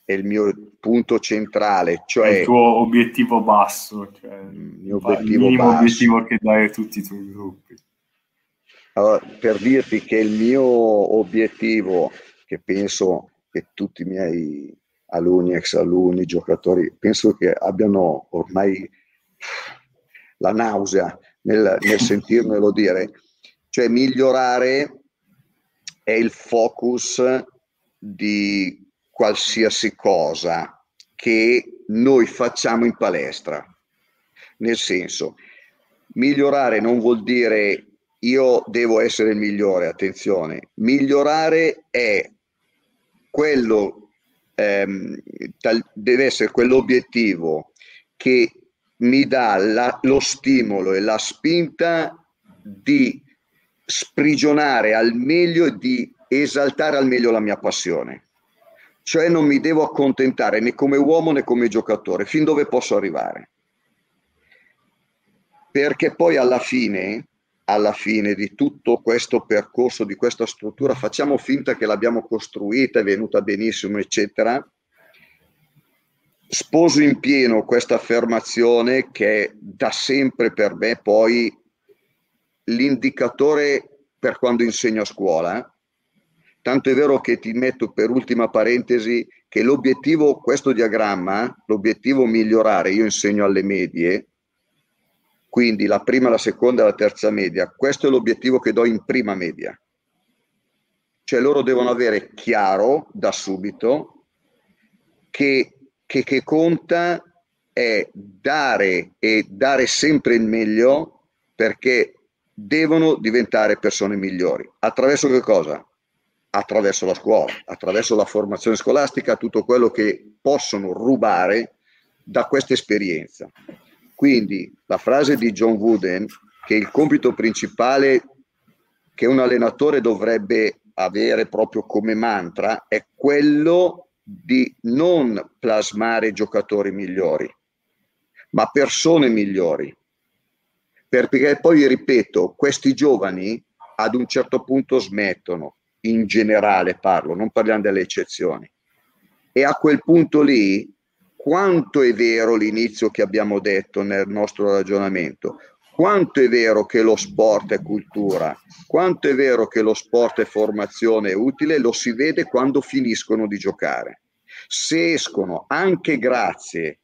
è il mio punto centrale, cioè è il tuo obiettivo basso, cioè il mio obiettivo il basso. obiettivo che dai a tutti i tuoi gruppi. Allora, per dirti che il mio obiettivo, che penso che tutti i miei alunni, ex alunni, giocatori, penso che abbiano ormai la nausea nel, nel <laughs> sentirmelo dire, cioè migliorare è il focus di qualsiasi cosa che noi facciamo in palestra. Nel senso, migliorare non vuol dire io devo essere il migliore, attenzione, migliorare è quello ehm, tal, deve essere quell'obiettivo che mi dà la, lo stimolo e la spinta di sprigionare al meglio e di esaltare al meglio la mia passione. Cioè non mi devo accontentare né come uomo né come giocatore, fin dove posso arrivare. Perché poi alla fine alla fine di tutto questo percorso, di questa struttura, facciamo finta che l'abbiamo costruita, è venuta benissimo, eccetera. Sposo in pieno questa affermazione che è da sempre per me poi l'indicatore per quando insegno a scuola. Tanto è vero che ti metto per ultima parentesi che l'obiettivo, questo diagramma, l'obiettivo migliorare, io insegno alle medie, quindi la prima, la seconda e la terza media. Questo è l'obiettivo che do in prima media. Cioè loro devono avere chiaro da subito che, che, che conta è dare e dare sempre il meglio perché devono diventare persone migliori. Attraverso che cosa? Attraverso la scuola, attraverso la formazione scolastica, tutto quello che possono rubare da questa esperienza. Quindi la frase di John Wooden, che il compito principale che un allenatore dovrebbe avere proprio come mantra, è quello di non plasmare giocatori migliori, ma persone migliori. Perché poi, ripeto, questi giovani ad un certo punto smettono, in generale parlo, non parliamo delle eccezioni. E a quel punto lì, quanto è vero l'inizio che abbiamo detto nel nostro ragionamento? Quanto è vero che lo sport è cultura? Quanto è vero che lo sport è formazione utile? Lo si vede quando finiscono di giocare. Se escono anche grazie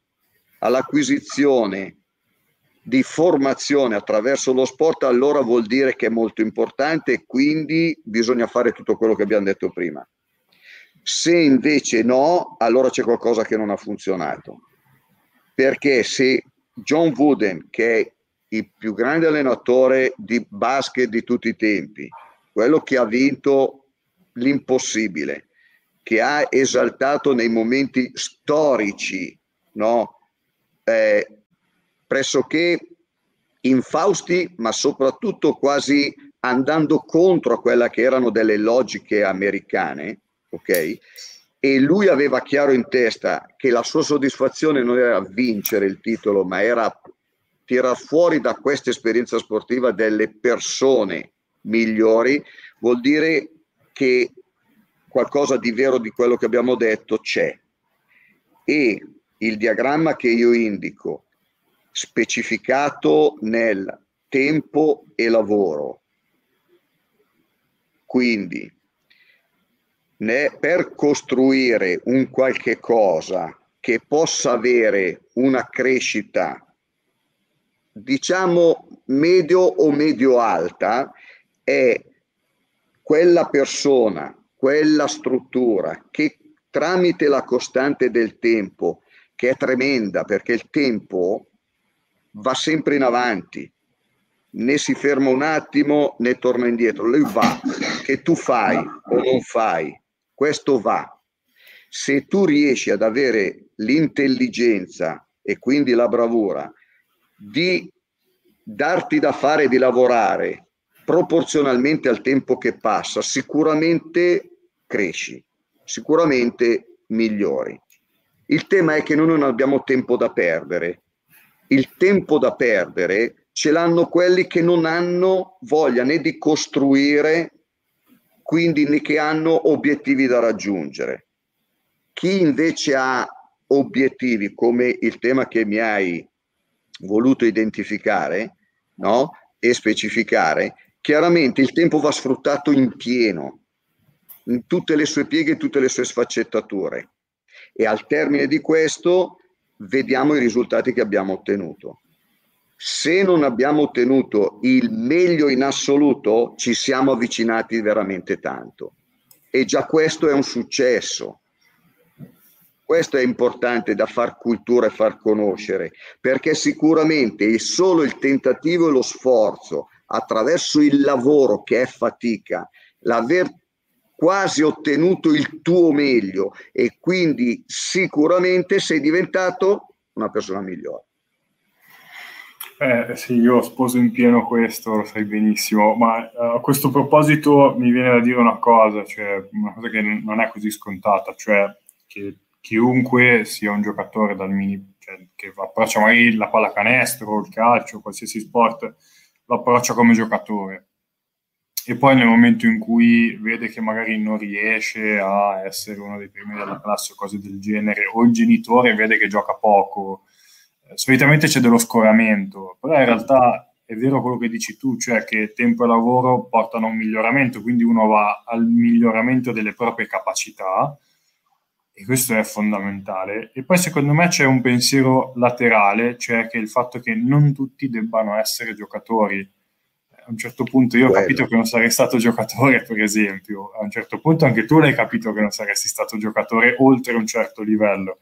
all'acquisizione di formazione attraverso lo sport, allora vuol dire che è molto importante e quindi bisogna fare tutto quello che abbiamo detto prima. Se invece no, allora c'è qualcosa che non ha funzionato. Perché se John Wooden, che è il più grande allenatore di basket di tutti i tempi, quello che ha vinto l'impossibile, che ha esaltato nei momenti storici, no? Eh, pressoché infausti, ma soprattutto quasi andando contro a quella che erano delle logiche americane, ok? E lui aveva chiaro in testa che la sua soddisfazione non era vincere il titolo, ma era tirar fuori da questa esperienza sportiva delle persone migliori, vuol dire che qualcosa di vero di quello che abbiamo detto c'è. E il diagramma che io indico specificato nel tempo e lavoro. Quindi ne, per costruire un qualche cosa che possa avere una crescita diciamo medio o medio alta è quella persona, quella struttura che tramite la costante del tempo, che è tremenda perché il tempo va sempre in avanti, né si ferma un attimo né torna indietro, lui va, che tu fai o non fai, questo va. Se tu riesci ad avere l'intelligenza e quindi la bravura di darti da fare, di lavorare proporzionalmente al tempo che passa, sicuramente cresci, sicuramente migliori. Il tema è che noi non abbiamo tempo da perdere il tempo da perdere ce l'hanno quelli che non hanno voglia né di costruire, quindi né che hanno obiettivi da raggiungere. Chi invece ha obiettivi come il tema che mi hai voluto identificare no? e specificare, chiaramente il tempo va sfruttato in pieno, in tutte le sue pieghe e tutte le sue sfaccettature. E al termine di questo vediamo i risultati che abbiamo ottenuto. Se non abbiamo ottenuto il meglio in assoluto, ci siamo avvicinati veramente tanto. E già questo è un successo. Questo è importante da far cultura e far conoscere, perché sicuramente solo il tentativo e lo sforzo attraverso il lavoro che è fatica, l'aver quasi ottenuto il tuo meglio e quindi sicuramente sei diventato una persona migliore. Eh, sì, io sposo in pieno questo, lo sai benissimo, ma uh, a questo proposito mi viene da dire una cosa, cioè una cosa che non è così scontata, cioè che chiunque sia un giocatore dal mini, cioè, che approccia magari la pallacanestro, il calcio, qualsiasi sport, lo approccia come giocatore e poi nel momento in cui vede che magari non riesce a essere uno dei primi della classe o cose del genere, o il genitore vede che gioca poco, eh, solitamente c'è dello scoramento, però in realtà è vero quello che dici tu, cioè che tempo e lavoro portano a un miglioramento, quindi uno va al miglioramento delle proprie capacità e questo è fondamentale. E poi secondo me c'è un pensiero laterale, cioè che il fatto che non tutti debbano essere giocatori a un certo punto io ho capito che non sarei stato giocatore, per esempio, a un certo punto anche tu l'hai capito che non saresti stato giocatore oltre un certo livello.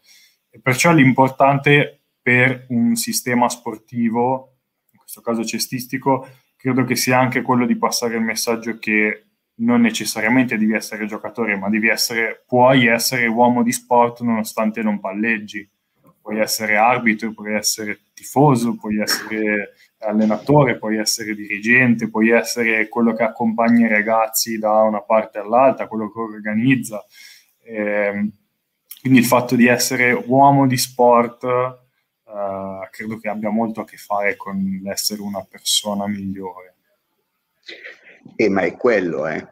E perciò l'importante per un sistema sportivo, in questo caso cestistico, credo che sia anche quello di passare il messaggio che non necessariamente devi essere giocatore, ma devi essere, puoi essere uomo di sport nonostante non palleggi. Puoi essere arbitro, puoi essere tifoso, puoi essere allenatore, puoi essere dirigente, puoi essere quello che accompagna i ragazzi da una parte all'altra, quello che organizza. Eh, quindi il fatto di essere uomo di sport eh, credo che abbia molto a che fare con l'essere una persona migliore. Eh, ma è quello, eh.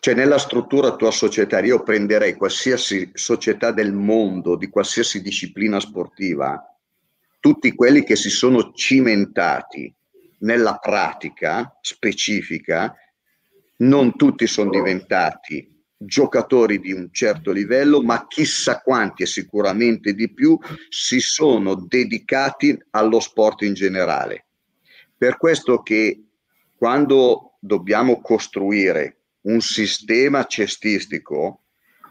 Cioè nella struttura tua societaria io prenderei qualsiasi società del mondo, di qualsiasi disciplina sportiva, tutti quelli che si sono cimentati nella pratica specifica, non tutti sono diventati giocatori di un certo livello, ma chissà quanti e sicuramente di più si sono dedicati allo sport in generale. Per questo che quando dobbiamo costruire un sistema cestistico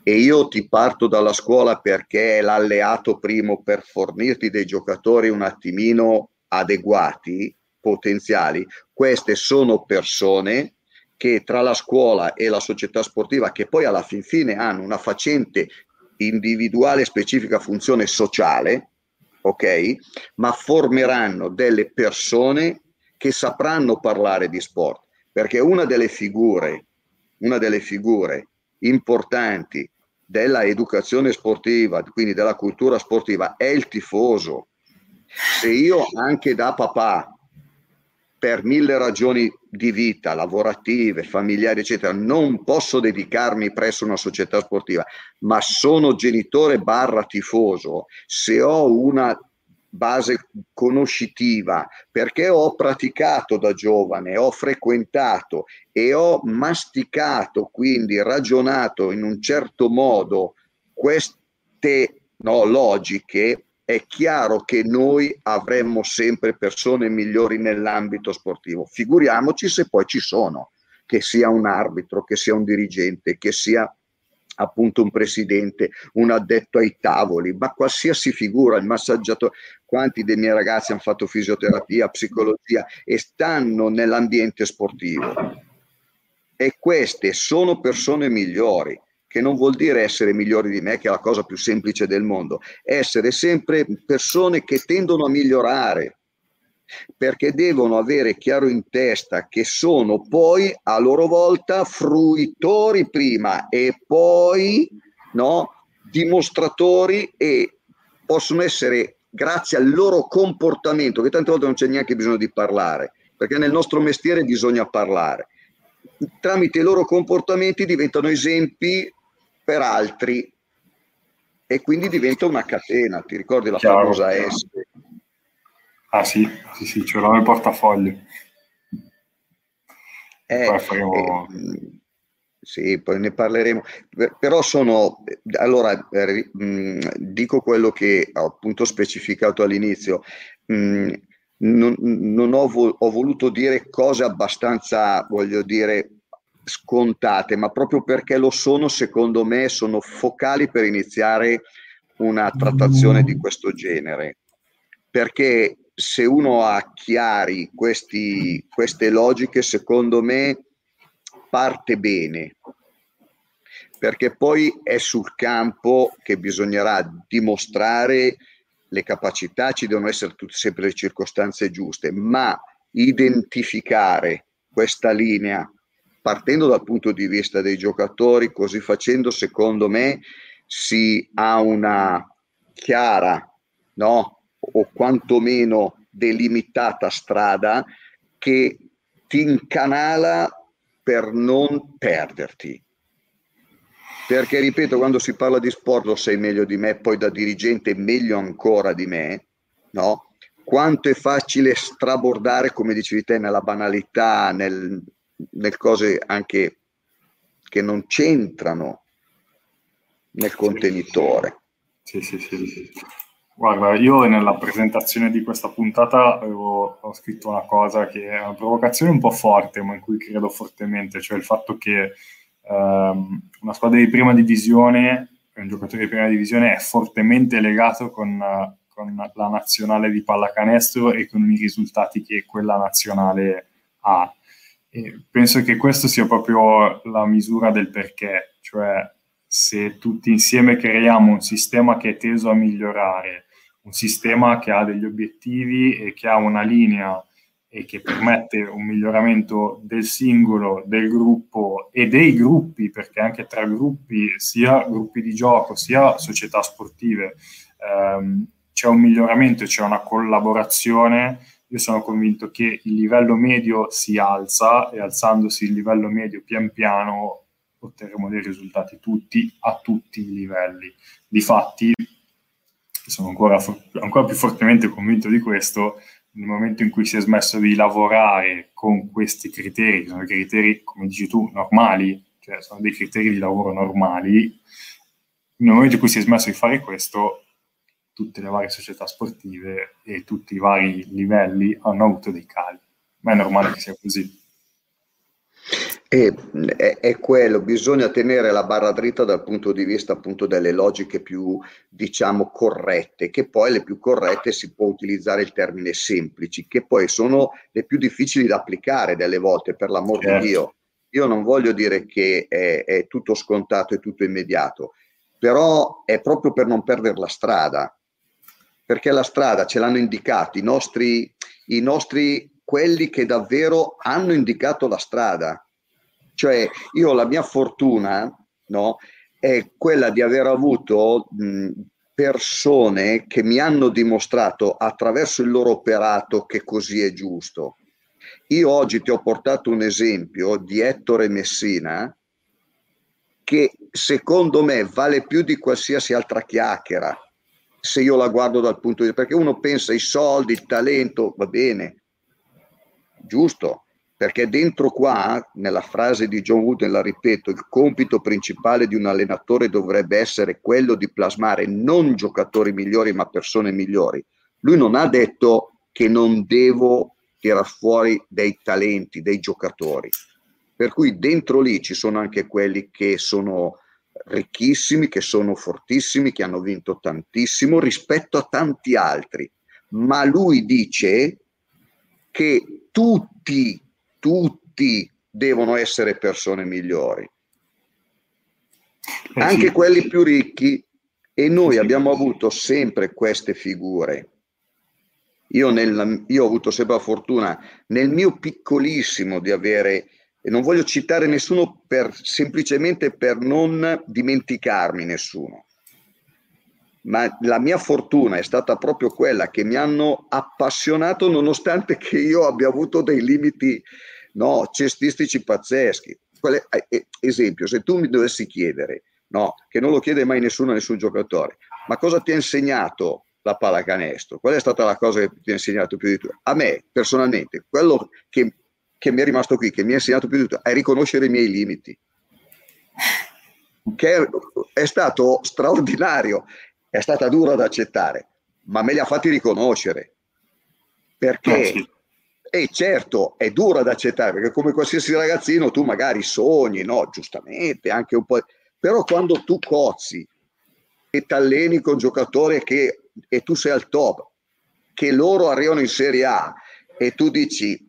e io ti parto dalla scuola perché è l'alleato primo per fornirti dei giocatori un attimino adeguati, potenziali, queste sono persone che tra la scuola e la società sportiva, che poi alla fin fine hanno una facente individuale specifica funzione sociale, ok? Ma formeranno delle persone che sapranno parlare di sport, perché una delle figure, una delle figure importanti della educazione sportiva, quindi della cultura sportiva, è il tifoso. Se io anche da papà per mille ragioni di vita, lavorative, familiari, eccetera, non posso dedicarmi presso una società sportiva, ma sono genitore barra tifoso, se ho una base conoscitiva, perché ho praticato da giovane, ho frequentato e ho masticato, quindi ragionato in un certo modo queste no, logiche, è chiaro che noi avremmo sempre persone migliori nell'ambito sportivo. Figuriamoci se poi ci sono, che sia un arbitro, che sia un dirigente, che sia appunto un presidente, un addetto ai tavoli, ma qualsiasi figura, il massaggiatore, quanti dei miei ragazzi hanno fatto fisioterapia, psicologia e stanno nell'ambiente sportivo. E queste sono persone migliori che non vuol dire essere migliori di me, che è la cosa più semplice del mondo, essere sempre persone che tendono a migliorare, perché devono avere chiaro in testa che sono poi a loro volta fruitori prima e poi no, dimostratori e possono essere grazie al loro comportamento, che tante volte non c'è neanche bisogno di parlare, perché nel nostro mestiere bisogna parlare. Tramite i loro comportamenti diventano esempi per altri e quindi diventa una catena. Ti ricordi la Chiaro. famosa S? Ah sì, sì, sì, ce l'ho nel portafoglio. Eh, poi faremo... eh, sì, poi ne parleremo. Però sono, allora, eh, dico quello che ho appunto specificato all'inizio. Mh, non, non ho, vo- ho, voluto dire cose abbastanza, voglio dire, scontate, ma proprio perché lo sono, secondo me, sono focali per iniziare una trattazione di questo genere. Perché se uno ha chiari questi, queste logiche, secondo me parte bene. Perché poi è sul campo che bisognerà dimostrare le capacità, ci devono essere tutte sempre le circostanze giuste, ma identificare questa linea partendo dal punto di vista dei giocatori, così facendo, secondo me, si ha una chiara, no? O quantomeno delimitata strada che ti incanala per non perderti. Perché, ripeto, quando si parla di sport lo sei meglio di me, poi da dirigente meglio ancora di me, no? Quanto è facile strabordare, come dicevi te, nella banalità, nel, nel cose anche che non c'entrano nel contenitore. Sì, sì, sì, sì. Guarda, io nella presentazione di questa puntata avevo, ho scritto una cosa che è una provocazione un po' forte, ma in cui credo fortemente, cioè il fatto che ehm, una squadra di prima divisione, un giocatore di prima divisione è fortemente legato con, con la nazionale di pallacanestro e con i risultati che quella nazionale ha. E penso che questo sia proprio la misura del perché, cioè se tutti insieme creiamo un sistema che è teso a migliorare, un sistema che ha degli obiettivi e che ha una linea e che permette un miglioramento del singolo, del gruppo e dei gruppi, perché anche tra gruppi, sia gruppi di gioco, sia società sportive, ehm, c'è un miglioramento, c'è una collaborazione. Io sono convinto che il livello medio si alza e alzandosi il livello medio pian piano otterremo dei risultati tutti a tutti i livelli. Difatti, sono ancora, ancora più fortemente convinto di questo, nel momento in cui si è smesso di lavorare con questi criteri, che sono criteri, come dici tu, normali, cioè sono dei criteri di lavoro normali, nel momento in cui si è smesso di fare questo, tutte le varie società sportive e tutti i vari livelli hanno avuto dei cali. Ma è normale che sia così. E, è, è, quello, bisogna tenere la barra dritta dal punto di vista appunto delle logiche più, diciamo, corrette, che poi le più corrette si può utilizzare il termine semplici, che poi sono le più difficili da applicare delle volte, per l'amor certo. di Dio. Io non voglio dire che è, è tutto scontato e tutto immediato, però è proprio per non perdere la strada, perché la strada ce l'hanno indicato i nostri, i nostri quelli che davvero hanno indicato la strada. Cioè io la mia fortuna no, è quella di aver avuto persone che mi hanno dimostrato attraverso il loro operato che così è giusto. Io oggi ti ho portato un esempio di Ettore Messina che secondo me vale più di qualsiasi altra chiacchiera se io la guardo dal punto di vista perché uno pensa ai soldi, il talento, va bene, giusto? Perché dentro qua, nella frase di John Wooden, la ripeto, il compito principale di un allenatore dovrebbe essere quello di plasmare non giocatori migliori, ma persone migliori. Lui non ha detto che non devo tirare fuori dei talenti, dei giocatori. Per cui dentro lì ci sono anche quelli che sono ricchissimi, che sono fortissimi, che hanno vinto tantissimo rispetto a tanti altri. Ma lui dice che tutti, tutti devono essere persone migliori, eh anche quelli più ricchi. E noi abbiamo avuto sempre queste figure. Io, nel, io, ho avuto sempre la fortuna nel mio piccolissimo di avere, e non voglio citare nessuno per, semplicemente per non dimenticarmi nessuno, ma la mia fortuna è stata proprio quella che mi hanno appassionato nonostante che io abbia avuto dei limiti no, cestistici pazzeschi. Quale, eh, esempio, se tu mi dovessi chiedere, no, che non lo chiede mai nessuno a nessun giocatore, ma cosa ti ha insegnato la pallacanestro? Qual è stata la cosa che ti ha insegnato più di tutto? A me, personalmente, quello che, che mi è rimasto qui, che mi ha insegnato più di tutto, è riconoscere i miei limiti <laughs> che è stato straordinario è stata dura da accettare, ma me li ha fatti riconoscere. Perché, eh, sì. e certo, è dura da accettare, perché come qualsiasi ragazzino tu magari sogni, no? Giustamente, anche un po'. Però quando tu cozzi e t'alleni con giocatori che, e tu sei al top, che loro arrivano in Serie A e tu dici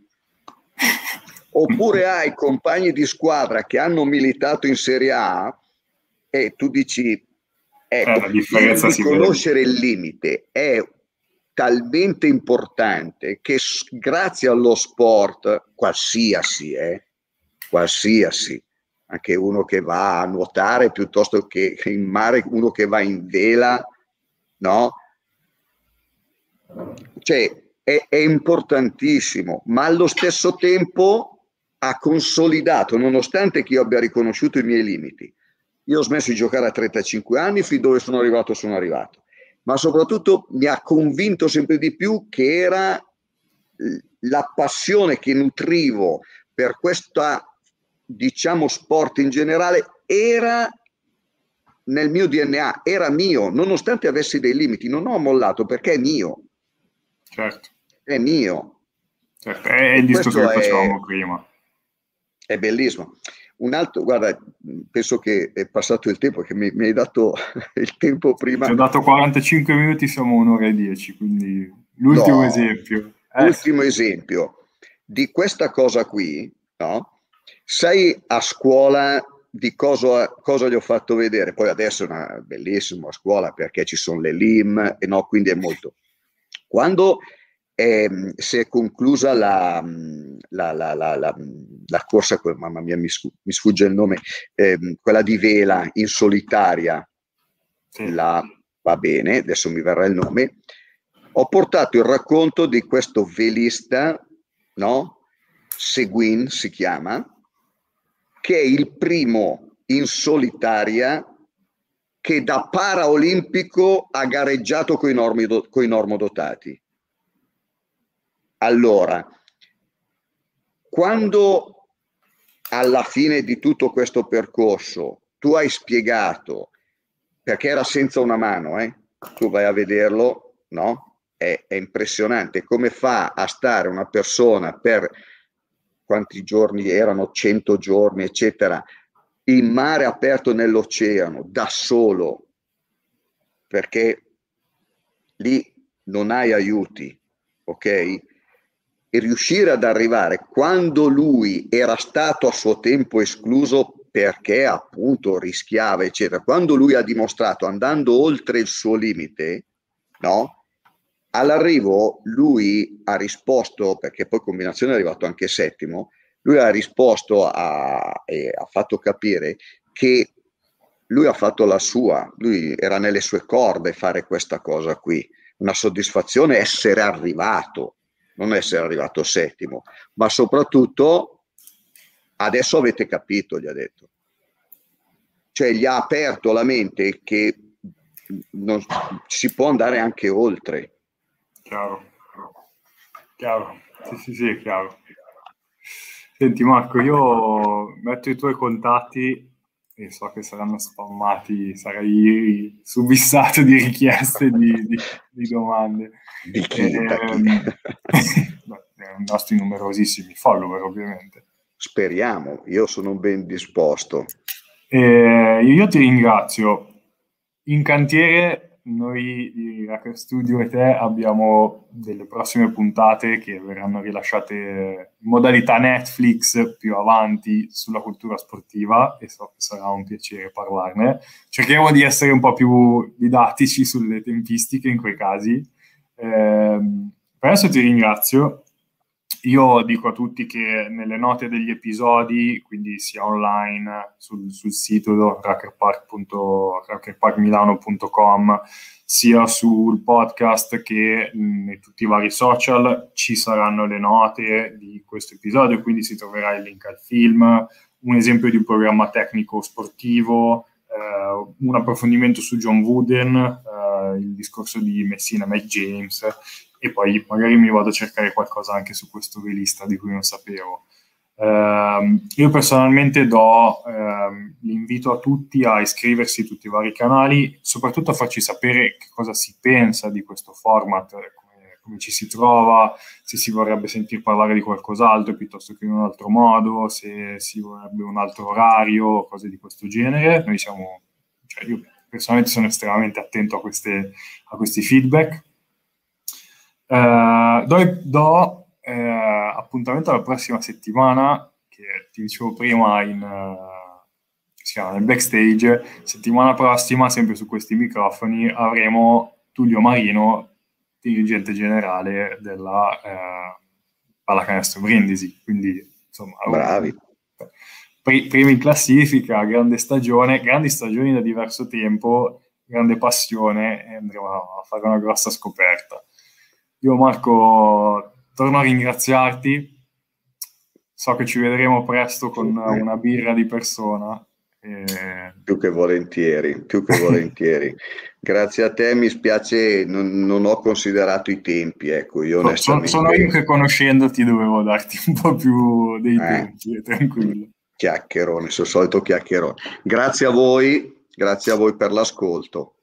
<laughs> oppure hai compagni di squadra che hanno militato in Serie A e tu dici Ecco, eh, differenza conoscere il limite è talmente importante che grazie allo sport, qualsiasi, eh, qualsiasi, anche uno che va a nuotare piuttosto che in mare, uno che va in vela, no? Cioè, è, è importantissimo, ma allo stesso tempo ha consolidato, nonostante che io abbia riconosciuto i miei limiti, io ho smesso di giocare a 35 anni, fin dove sono arrivato sono arrivato, ma soprattutto mi ha convinto sempre di più che era la passione che nutrivo per questa, diciamo, sport in generale era nel mio DNA, era mio, nonostante avessi dei limiti, non ho mollato perché è mio. Certo. È mio. Certo, è il discorso che facevamo prima. È bellissimo. Un altro, guarda, penso che è passato il tempo, che mi, mi hai dato <laughs> il tempo prima. Ti ho dato 45 minuti, siamo un'ora e 10, quindi l'ultimo no, esempio. Eh. Ultimo esempio. di questa cosa qui, no? Sei a scuola di cosa, cosa, gli ho fatto vedere. Poi adesso è una bellissima scuola perché ci sono le LIM e no, quindi è molto. Quando eh, si è conclusa la, la, la, la corsa, mamma mia, mi, mi sfugge il nome, eh, quella di vela in solitaria, sì. la, va bene, adesso mi verrà il nome, ho portato il racconto di questo velista, no? Seguin si chiama, che è il primo in solitaria che da paraolimpico ha gareggiato con i normodotati. Allora, quando alla fine di tutto questo percorso tu hai spiegato, perché era senza una mano, eh? tu vai a vederlo, no? È, è impressionante come fa a stare una persona per quanti giorni erano, 100 giorni, eccetera, in mare aperto nell'oceano, da solo, perché lì non hai aiuti, ok? E riuscire ad arrivare quando lui era stato a suo tempo escluso perché appunto rischiava, eccetera, quando lui ha dimostrato andando oltre il suo limite, no? All'arrivo lui ha risposto, perché poi combinazione è arrivato anche settimo, lui ha risposto a, e ha fatto capire che lui ha fatto la sua, lui era nelle sue corde fare questa cosa qui, una soddisfazione essere arrivato, non essere arrivato settimo, ma soprattutto adesso avete capito, gli ha detto. Cioè gli ha aperto la mente che non, si può andare anche oltre Chiaro, chiaro, sì sì sì, chiaro. Senti Marco, io metto i tuoi contatti e so che saranno spammati, sarai subissato di richieste di, di, di domande. Di chi? <laughs> Eh, beh, nostri numerosissimi follower ovviamente. Speriamo, io sono ben disposto. Eh, io ti ringrazio. In cantiere noi di Hacker Studio e te abbiamo delle prossime puntate che verranno rilasciate in modalità Netflix più avanti sulla cultura sportiva e so che sarà un piacere parlarne. Cercheremo di essere un po' più didattici sulle tempistiche in quei casi. Eh, per adesso ti ringrazio io dico a tutti che nelle note degli episodi, quindi sia online sul, sul sito crackerpark.com, sia sul podcast che in tutti i vari social ci saranno le note di questo episodio, quindi si troverà il link al film, un esempio di un programma tecnico sportivo, eh, un approfondimento su John Wooden, eh, il discorso di Messina Mac James e poi magari mi vado a cercare qualcosa anche su questo velista di cui non sapevo. Uh, io personalmente do uh, l'invito a tutti a iscriversi a tutti i vari canali, soprattutto a farci sapere che cosa si pensa di questo format, come, come ci si trova, se si vorrebbe sentir parlare di qualcos'altro piuttosto che in un altro modo, se si vorrebbe un altro orario, cose di questo genere. Noi siamo, cioè io personalmente sono estremamente attento a, queste, a questi feedback Uh, do, do eh, appuntamento alla prossima settimana, che ti dicevo prima in, uh, chiama, nel backstage. Settimana prossima, sempre su questi microfoni, avremo Tullio Marino, dirigente generale della uh, Pallacanestro Brindisi. Quindi, insomma, bravi. Pr- primi in classifica, grande stagione, grandi stagioni da diverso tempo, grande passione e andremo a fare una grossa scoperta. Io Marco torno a ringraziarti, so che ci vedremo presto con una birra di persona. E... Più che volentieri, più che volentieri. <laughs> Grazie a te, mi spiace, non, non, ho considerato i tempi, ecco, io onestamente... Sono, io che conoscendoti dovevo darti un po' più dei eh, tempi, tranquillo. Chiacchierone, sul solito chiacchierone. Grazie a voi, grazie a voi per l'ascolto.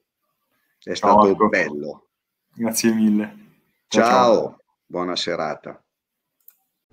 È Ciao, stato Marco. bello. Grazie mille. Ciao, ciao. buona serata.